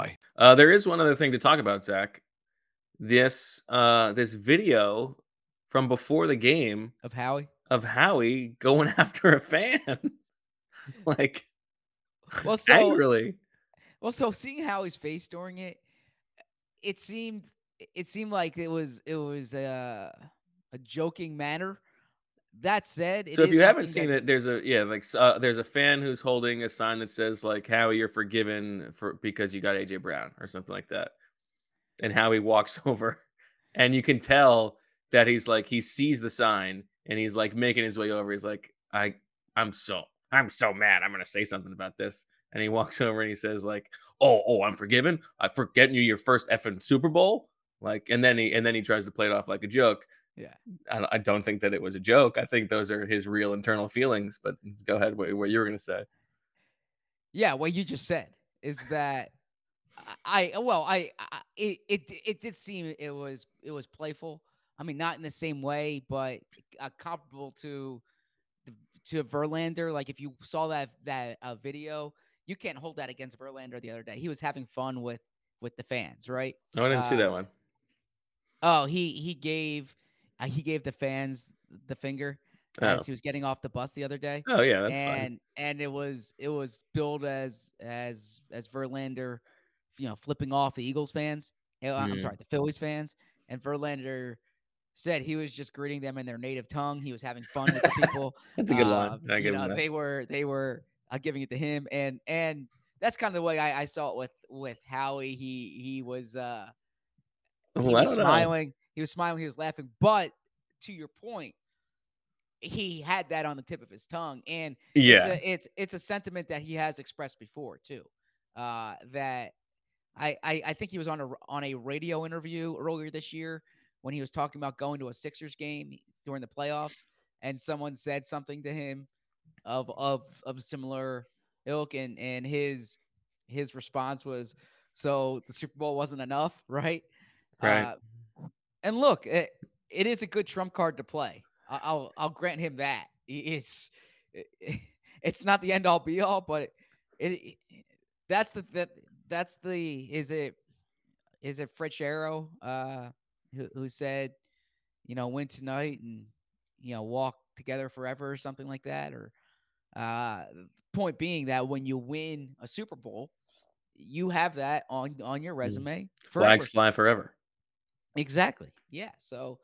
Uh, there is one other thing to talk about, Zach. This uh, this video from before the game Of Howie. of Howie going [laughs] after a fan, [laughs] like Well, [laughs] so angrily. Well, so seeing Howie's face during it, it seemed it seemed like it was it was a a joking manner. That said, it So if you haven't seen that- it, there's a yeah, like uh, there's a fan who's holding a sign that says like Howie, you're forgiven for because you got AJ Brown or something like that. And Howie walks [laughs] over, and you can tell that he's like he sees the sign and he's like making his way over. He's like, I I'm so I'm so mad. I'm gonna say something about this. And he walks [laughs] over and he says like, Oh oh, I'm forgiven. I for getting you your first effing Super Bowl. Like, and then he and then he tries to play it off like a joke. Yeah. I, I don't think that it was a joke. I think those are his real internal feelings. But go ahead, what, what you were going to say. Yeah, what you just said is that I well I, I it, it it did seem it was it was playful. I mean, not in the same way, but uh, comparable to to Verlander. Like if you saw that that uh, video, you can't hold that against Verlander the other day. He was having fun with with the fans, right? No, I didn't see Uh, that one. Oh, he he gave uh, he gave the fans the finger as Oh. he was getting off the bus the other day. Oh, yeah, that's fine. and and it was it was billed as as as Verlander, you know, flipping off the Eagles fans. Uh, I'm Mhm. sorry, the Phillies fans. And Verlander said he was just greeting them in their native tongue. He was having fun with the people. [laughs] That's a good line. Um, you know, they were they were uh, giving it to him, and and that's kind of the way I, I saw it with with Howie. He he was uh he Well, was don't know. He was smiling. He was laughing. But to your point, he had that on the tip of his tongue, and Yeah. it's a, it's, it's a sentiment that he has expressed before too. Uh, that I, I I think he was on a on a radio interview earlier this year when he was talking about going to a Sixers game during the playoffs, and someone said something to him of of of similar ilk, and and his his response was, "So the Super Bowl wasn't enough, [laughs] right?" Right. Uh, and look, it, it is a good trump card to play. I- I'll I'll grant him that. It's [laughs] it's not the end all be all, but it, it that's the that that's the is it is it Fred Shero uh who, who said you know win tonight and you know walk together forever or something like that or uh point being that when you win a Super Bowl you have that on on your resume forever. Flags fly forever. Exactly. Yeah. So,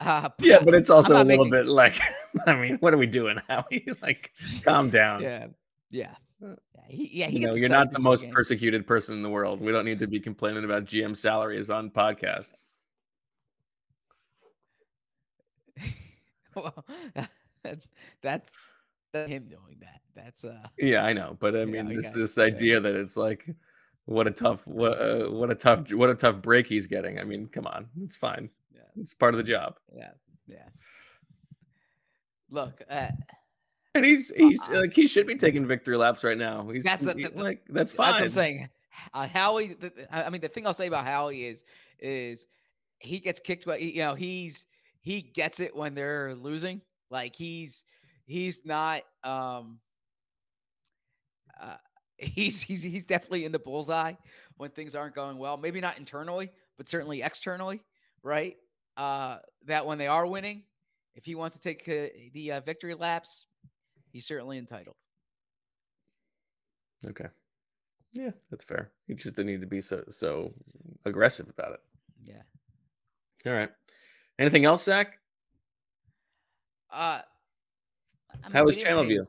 uh, [laughs] Yeah, but it's also a little making- bit like, [laughs] I mean, what are we doing, [laughs] Howie? Like, calm down. Yeah. Yeah. Yeah. He, yeah. He you know, you're not the most games. persecuted person in the world. We don't need to be complaining about GM salaries on podcasts. well, that's that's him doing that. That's uh. Yeah, I know, but I mean, I this this idea that it's like, what a tough, what uh, what a tough, what a tough break he's getting. I mean, come on, it's fine. Yeah. It's part of the job, Yeah. Yeah. Look, uh, and he's he's like he should be taking victory laps right now. He's That's he- the- like that's that's fine. what I'm saying. Uh, Howie, the, I mean, the thing I'll say about Howie is, is he gets kicked, but you know, he's he gets it when they're losing. Like he's he's not um uh, he's he's he's definitely in the bullseye when things aren't going well. Maybe not internally, but certainly externally, right? Uh, that when they are winning, if he wants to take uh, the uh, victory laps, he's certainly entitled. Okay, yeah, that's fair. He just didn't need to be so so aggressive about it. Yeah. All right. Anything else, Zach? Uh, I mean, How was didn't pay- Channelview?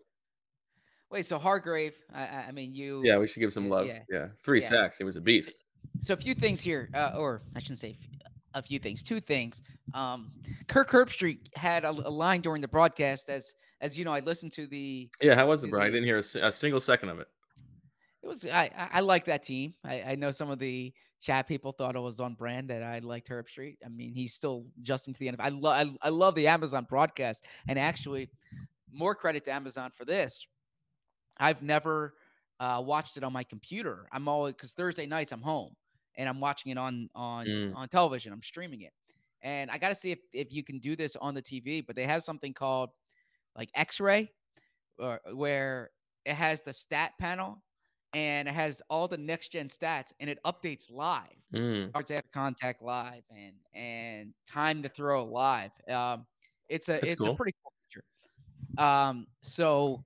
Wait, so Hargrave, I, I mean, you. Yeah, we should give some love. yeah, Yeah, three yeah. sacks. He was a beast. So a few things here, uh, or I shouldn't say a few things, two things. Um, Kirk Herbstreit had a, a line during the broadcast, as as you know, I listened to the. Yeah, how was it, to bro? I didn't hear a, a single second of it. It was I I, like that team. I, I know some of the chat people thought it was on brand that I liked Herbstreit. I mean, he's still adjusting to the end. I love I, I love the Amazon broadcast, and actually, more credit to Amazon for this. I've never uh, watched it on my computer. I'm always because Thursday nights I'm home and I'm watching it on on Mm. on television. I'm streaming it, and I got to see if if you can do this on the TV. But they have something called like X-ray, or where it has the stat panel and it has all the next gen stats and it updates live Mm. after contact live and and time to throw live um it's a That's it's cool. a pretty cool feature um so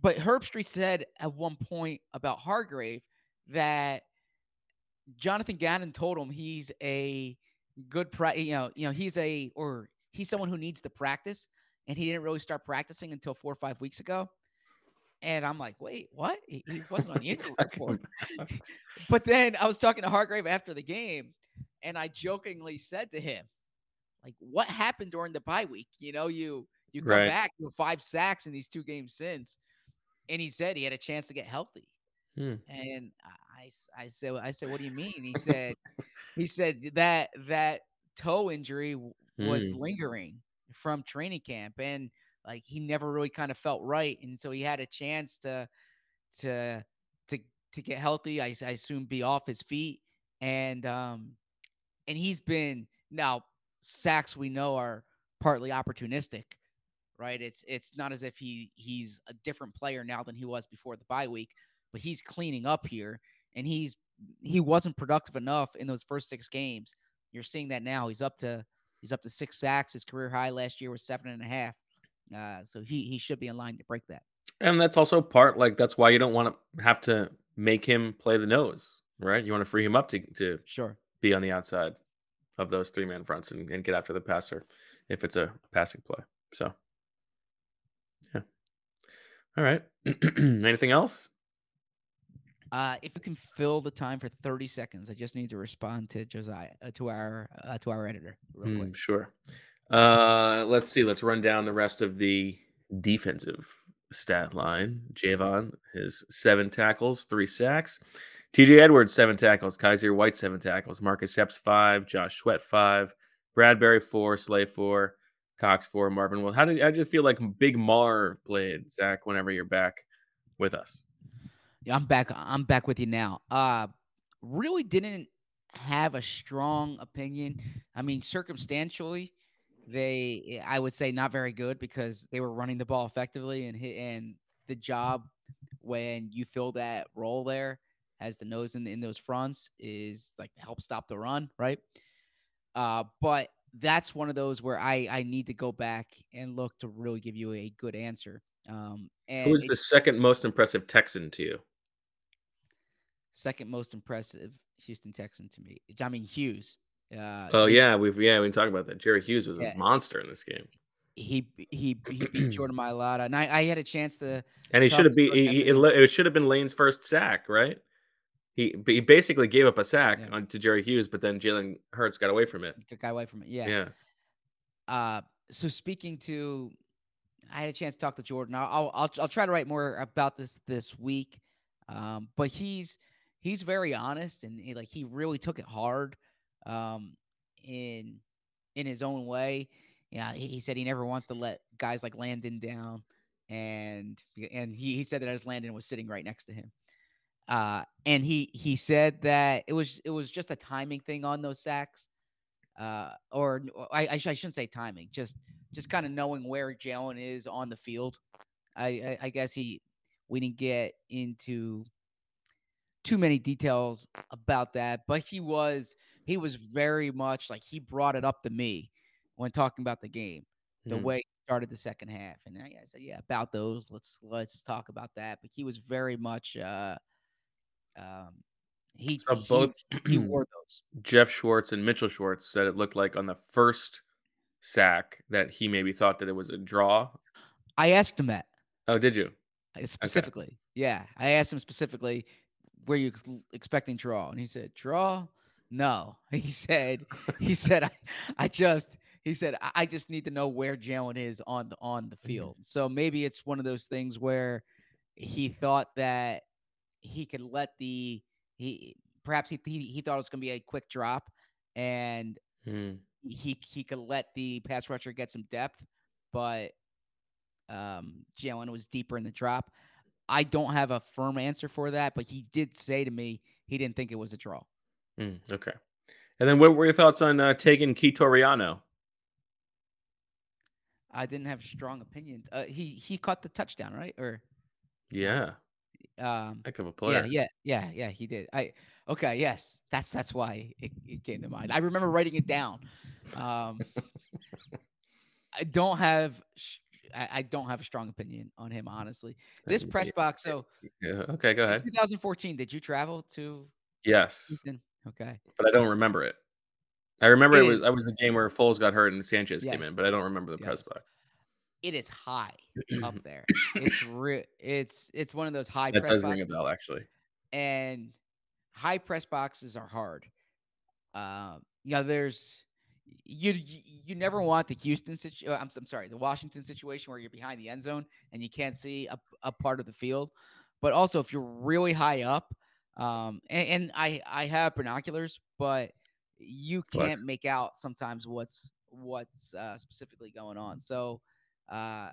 but herbstreit said at one point about hargrave that jonathan gannon told him he's a good pra- you know you know he's a or he's someone who needs to practice and he didn't really start practicing until four or five weeks ago and i'm like wait what he, he wasn't on the injury report but then I was talking to Hargrave after the game, and I jokingly said to him, like, what happened during the bye week? You know, you you come Right. back with five sacks in these two games since. And he said he had a chance to get healthy. Hmm. And I, I said, I said, what do you mean? He said, [laughs] he said that that toe injury was Hmm. lingering from training camp, and like he never really kind of felt right, and so he had a chance to to to to get healthy. I assume be off his feet, and um, and he's been now sacks we know are partly opportunistic, right? It's it's not as if he he's a different player now than he was before the bye week, but he's cleaning up here, and he's he wasn't productive enough in those first six games. You're seeing that now. He's up to he's up to six sacks. His career high last year was seven and a half. Uh, so he he should be in line to break that. And that's also part like that's why you don't want to have to make him play the nose, right? You want to free him up to to Sure. be on the outside of those three man fronts and, and get after the passer if it's a passing play. So yeah. All right. [clears throat] Anything else? Uh, if you can fill the time for 30 seconds, I just need to respond to Josiah, uh, to our uh, to our editor, real Hmm, quick. sure. Uh, let's see. Let's run down the rest of the defensive stat line. Javon, his seven tackles, three sacks. TJ Edwards, seven tackles. Kyzir White, seven tackles. Marcus Epps, five. Josh Sweat, five. Bradberry, four. Slay, four. Cox, for Marvin Will. How did I just feel like Big Marv played, Zach, whenever you're back with us? Yeah, I'm back. I'm back with you now. Uh, really didn't have a strong opinion. I mean, circumstantially, they I would say not very good because they were running the ball effectively and hit and the job when you fill that role there as the nose in in those fronts is like help stop the run, right? Uh, but that's one of those where I I need to go back and look to really give you a good answer. Um, and Who was the second most impressive Texan to you? second most impressive Houston Texan to me. I mean Hughes. Uh, Oh yeah, we've yeah we talked about that. Jerry Hughes was Yeah. a monster in this game, he he he beat [clears throat] Jordan Mailata, and I, I had a chance to. and he should have. He, he- it, it should have been Lane's first sack, right? He he basically gave up a sack Yeah. on, to Jerry Hughes, but then Jalen Hurts got away from it. guy away from it. Yeah. Yeah, Uh, so speaking to, I had a chance to talk to Jordan. I'll I'll I'll, I'll try to write more about this this week. Um, but he's he's very honest and he, like he really took it hard, um, in in his own way. Yeah, he, he said he never wants to let guys like Landon down, and and he, he said that as Landon was sitting right next to him. Uh, and he he said that it was it was just a timing thing on those sacks uh, or I, I, sh- I shouldn't say timing, just just kind of knowing where Jalen is on the field. I, I I guess he we didn't get into too many details about that, but he was he was very much like he brought it up to me when talking about the game, the Mhm. way he started the second half, and I, I said, yeah, about those. Let's let's talk about that. But he was very much uh, um, he So he- both [clears throat] he wore [clears throat] those. Geoff Schwartz and Mitchell Schwartz said it looked like on the first sack that he maybe thought that it was a draw. I asked him that. Oh, did you? Specifically, yeah. I asked him specifically, "Were you expecting draw?" And he said, "Draw? No." [laughs] He said, "He [laughs] said I, I just." He said, "I I just need to know where Jalen is on the on the field." So maybe it's one of those things where he thought that he could let the he perhaps he he, he thought it was going to be a quick drop, and Hmm. he he could let the pass rusher get some depth, but um, Jalen was deeper in the drop. I don't have a firm answer for that, but he did say to me he didn't think it was a draw. Hmm, okay. And then what were your thoughts on uh, taking Kitoriano? I didn't have strong opinions. Uh, he he caught the touchdown, right? Or Yeah, um, heck of a player. yeah, yeah, yeah, yeah. He did. I okay. Yes, that's that's why it, it came to mind. I remember writing it down. Um, I don't have. sh- I, I don't have a strong opinion on him, honestly. This press box. So, Yeah, Okay, go ahead. 2014, did you travel to Yes, Houston? Okay. but I don't remember it. I remember It it was is- I was the game where Foles got hurt and Sanchez came in, but I don't remember the press box. It is high up [clears throat] there. It's re- It's it's one of those high That press does ring a boxes. bell, actually. and high press boxes are hard. Um, you know, there's you you, never want the Houston situation. I'm, s- I'm sorry, the Washington situation where you're behind the end zone and you can't see a, a part of the field. But also, if you're really high up, um, and, and I I have binoculars, but you can't Flex. make out sometimes what's what's uh, specifically going on. So. Uh,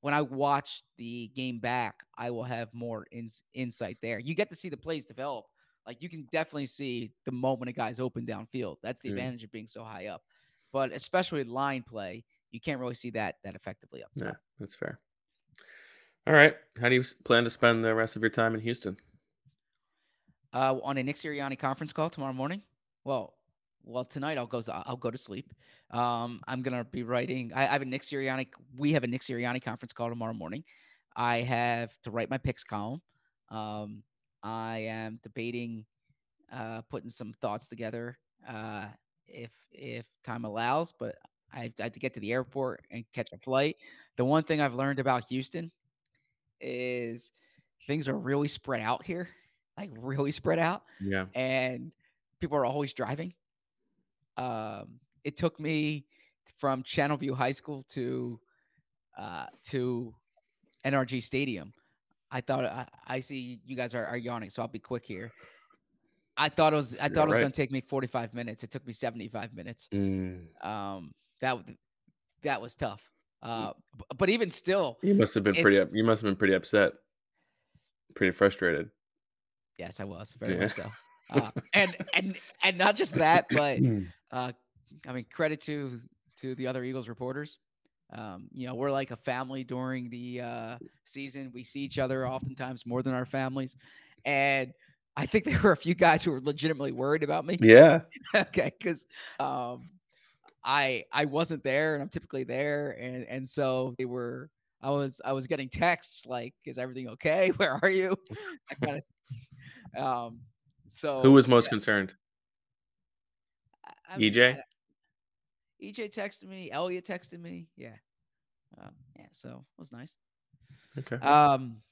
when I watch the game back, I will have more ins- insight there. You get to see the plays develop. Like you can definitely see the moment a guy's open downfield. That's the Mm. advantage of being so high up. But especially line play, you can't really see that that effectively up Yeah, that's fair. All right. How do you plan to spend the rest of your time in Houston? Uh, on a Nick Sirianni conference call tomorrow morning. Well, well, tonight I'll go. I'll go to sleep. Um, I'm gonna be writing. I, I have a Nick Sirianni. We have a Nick Sirianni conference call tomorrow morning. I have to write my picks column. Um, I am debating, uh, putting some thoughts together. Uh, if if time allows, but I, I have to get to the airport and catch a flight. The one thing I've learned about Houston is things are really spread out here, like really spread out. Yeah. And people are always driving. Um, it took me from Channelview High School to uh, to NRG Stadium. I thought I, I see you guys are, are yawning, so I'll be quick here. I thought it was I thought it was right. going to take me 45 minutes. It took me 75 minutes. Mm. Um, that that was tough. Uh, but even still, You must have been pretty. You must have been pretty upset, pretty frustrated. yes, I was very Yeah. much so. [laughs] Uh, and and and not just that, but [clears throat] uh, I mean, credit to to the other Eagles reporters. Um, you know, we're like a family during the uh, season. We see each other oftentimes more than our families, and I think there were a few guys who were legitimately worried about me. yeah. [laughs] okay, because um, I I wasn't there, and I'm typically there, and and so they were. I was I was getting texts like, "Is everything okay? [laughs] Where are you?" I kind of. Um. So Who was most yeah, concerned? I- EJ? EJ texted me. Elliott texted me. Yeah. Uh, yeah. So it was nice. Okay. Um,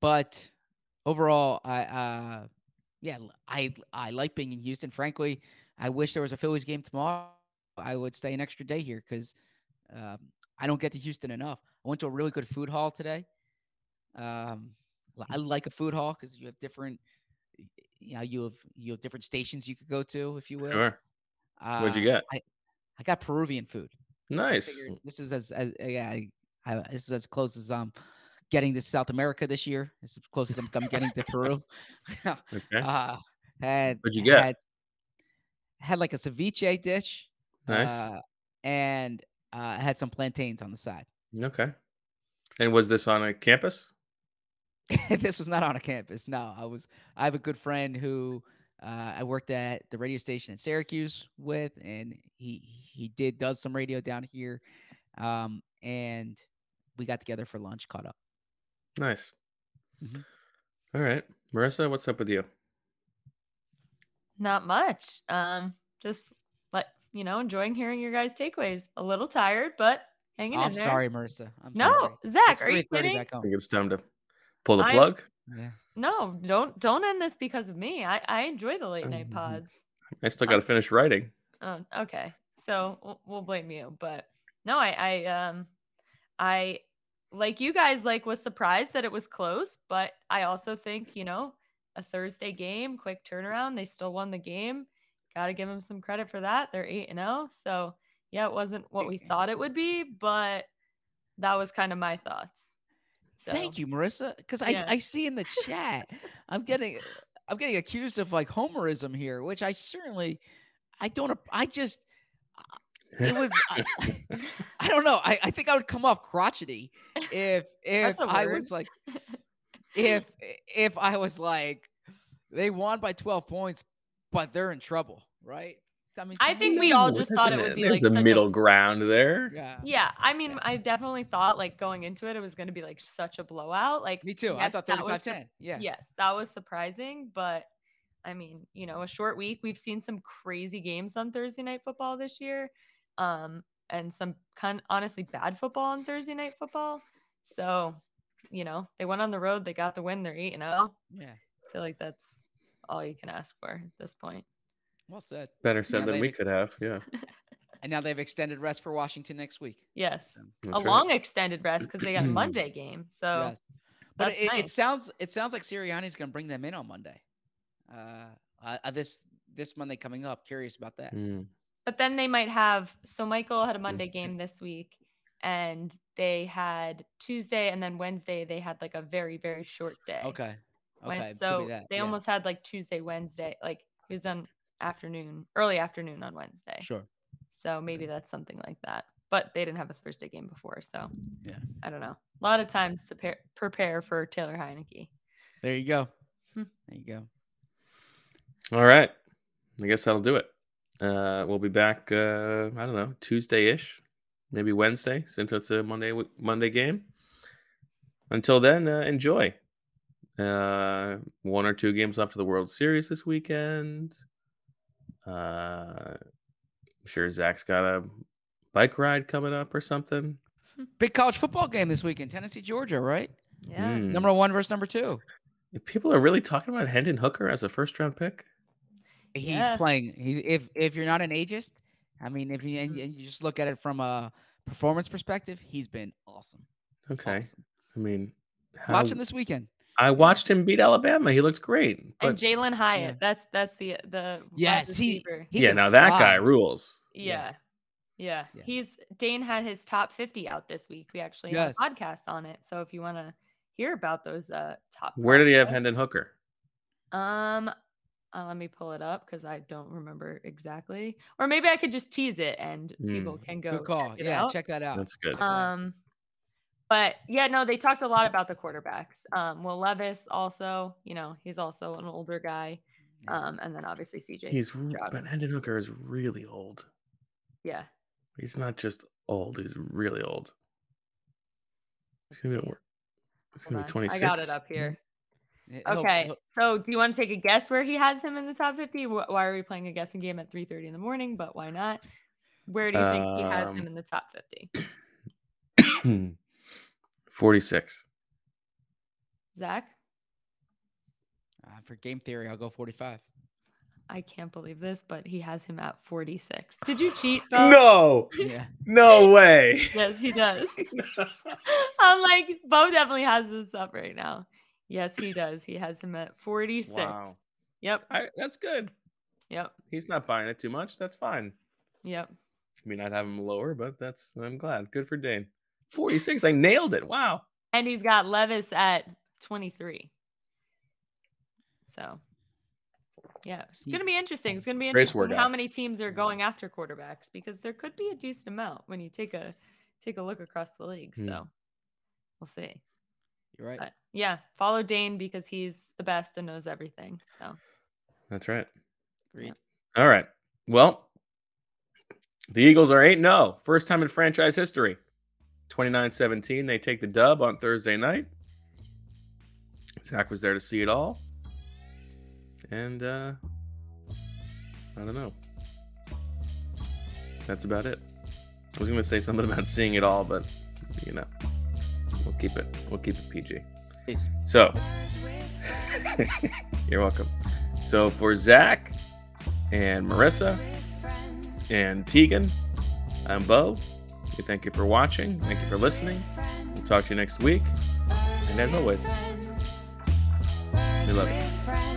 but overall, I uh, yeah, I I like being in Houston. Frankly, I wish there was a Phillies game tomorrow. I would stay an extra day here because um, I don't get to Houston enough. I went to a really good food hall today. Um, I like a food hall because you have different, you know, you have you have different stations you could go to, if you will. Sure. What'd you Uh, get? I I got Peruvian food. Nice. this is as, as uh, yeah, I, I, this is as close as um getting to South America this year. Is as close as I'm, I'm getting to Peru. [laughs] Okay. uh, had What'd you get? Had, had like a ceviche dish. Nice. Uh, and uh, had some plantains on the side. okay. And was this on a campus? [laughs] this was not on a campus. No, I was. I have a good friend who uh, I worked at the radio station in Syracuse with, and he he did does some radio down here, um, and we got together for lunch, caught up. Nice. Mhm. All right. Marissa, what's up with you? Not much. Um, just like you know, enjoying hearing your guys' takeaways. A little tired, but hanging Oh, in I'm there. sorry, Marissa. I'm No, sorry. Zach, It's are you 3:30 kidding? back I think it's time to pull the I'm- plug. Yeah. No, don't don't end this because of me. I I enjoy the late night Mhm. pods. I still got to finish writing. Oh, okay. So we'll, we'll blame you, but no, I, I, um, I, like you guys, like was surprised that it was close, but I also think you know a Thursday game, quick turnaround. They still won the game. Got to give them some credit for that. They're eight and zero. So yeah, it wasn't what we thought it would be, but that was kind of my thoughts. So Thank you, Marissa. Because I Yeah. I see in the chat, I'm [laughs] getting I'm getting accused of like homerism here, which I certainly I don't. I just it would. I, [laughs] [laughs] I don't know. I, I think I would come off crotchety if if I was like if if I was like they won by 12 points, but they're in trouble, right? I mean, I think we all just thought it would be There's like a such middle ground there. Yeah. Yeah, I mean, Yeah. I definitely thought like going into it, it was going to be like such a blowout. Like Me too. I yes, thought that was 35 sur- 10. Yeah. Yes, that was surprising, but I mean, you know, a short week. We've seen some crazy games on Thursday night football this year, um, and some kind of, honestly bad football on Thursday night football. So, you know, they went on the road, they got the win, they're eight and zero. Yeah. I feel like that's all you can ask for at this point. Well said. Better said Yeah, than we ex- could have. Yeah. [laughs] And now they've extended rest for Washington next week. Yes, That's a right. long extended rest because they got a [clears throat] Monday game. So yes. But that's it, it sounds it sounds like Sirianni's going to bring them in on Monday. Uh, uh, uh, this this Monday coming up. Curious about that. Mm. But then they might have so Michael had a Monday game this week and they had Tuesday and then Wednesday they had like a very very short day. Okay. Okay. could be so that, they yeah, almost had like Tuesday Wednesday like it was on afternoon early afternoon on Wednesday. sure. So maybe that's something like that. But they didn't have a Thursday game before, so Yeah. I don't know. A lot of time to prepare, prepare for Taylor Heinicke. There you go. Hmm. There you go. All right. I guess that'll do it. Uh, we'll be back. Uh, I don't know, Tuesday ish, maybe Wednesday, since it's a Monday Monday game. Until then, uh, enjoy. Uh, one or two games left of the World Series this weekend. Uh, I'm sure Zach's got a bike ride coming up or something. [laughs] Big college football game this weekend. Tennessee, Georgia, right? Yeah. Mm. Number one versus number two. People are really talking about Hendon Hooker as a first round pick. He's Yeah. playing. He's if if you're not an ageist, I mean, if you and, and you just look at it from a performance perspective, he's been awesome. Okay. Awesome. I mean, how, Watch him this weekend. I watched him beat Alabama. He looked great. And Jalin Hyatt. Yeah. That's that's the the Yes, he, he yeah, can now that guy rules. Yeah. Yeah. Yeah. He's Dane had his top 50 out this week. We actually Yes. have a podcast on it. So if you want to hear about those uh top Where did he have Hendon Hooker? Um uh, let me pull it up because I don't remember exactly. Or maybe I could just tease it and people can go Good call. check it Yeah, out. check that out. That's good. Check that. Um, but yeah, no, they talked a lot about the quarterbacks. Um, Will Levis also, you know, he's also an older guy. Um, and then obviously CJ. He's Stroud. but Hendon Hooker is really old. yeah. He's not just old. He's really old. He's gonna be, see. wor- he's Hold gonna on. be 26. I got it up here. He'll- he'll- Okay, so do you want to take a guess where he has him in the top 50? Why are we playing a guessing game at 3:30 in the morning? But why not? Where do you think he has him Um, in the top 50? [clears throat] [clears throat] 46. Zach, Uh, for game theory, I'll go 45. I can't believe this, but he has him at 46. Did you cheat? Bo? No, Yeah. no way. [laughs] Yes, he does. [laughs] I'm like, Bo definitely has this up right now. Yes, he does. He has him at 46. Wow. Yep. I, that's good. Yep. He's not buying it too much. That's fine. Yep. I mean, I'd have him lower, but that's I'm glad. Good for Dane. 46. I nailed it. Wow. And he's got Levis at 23. So, yeah, it's going to be interesting. It's going to be interesting how many teams are going after quarterbacks because there could be a decent amount when you take a take a look across the league. Hmm. So, we'll see. You're right. But yeah, follow Dane because he's the best and knows everything. So, That's right. Agreed. All right. Well, the Eagles are 8 0. First time in franchise history. 29 17. They take the dub on Thursday night. Zach was there to see it all. And uh I don't know. That's about it. I was gonna say something about seeing it all, but you know, we'll keep it we'll keep it PG. Peace. So [laughs] you're welcome. So for Zach and Marissa and Tegan, I'm Bo. We thank you for watching. Thank you for listening. We'll talk to you next week. And as always, we love you.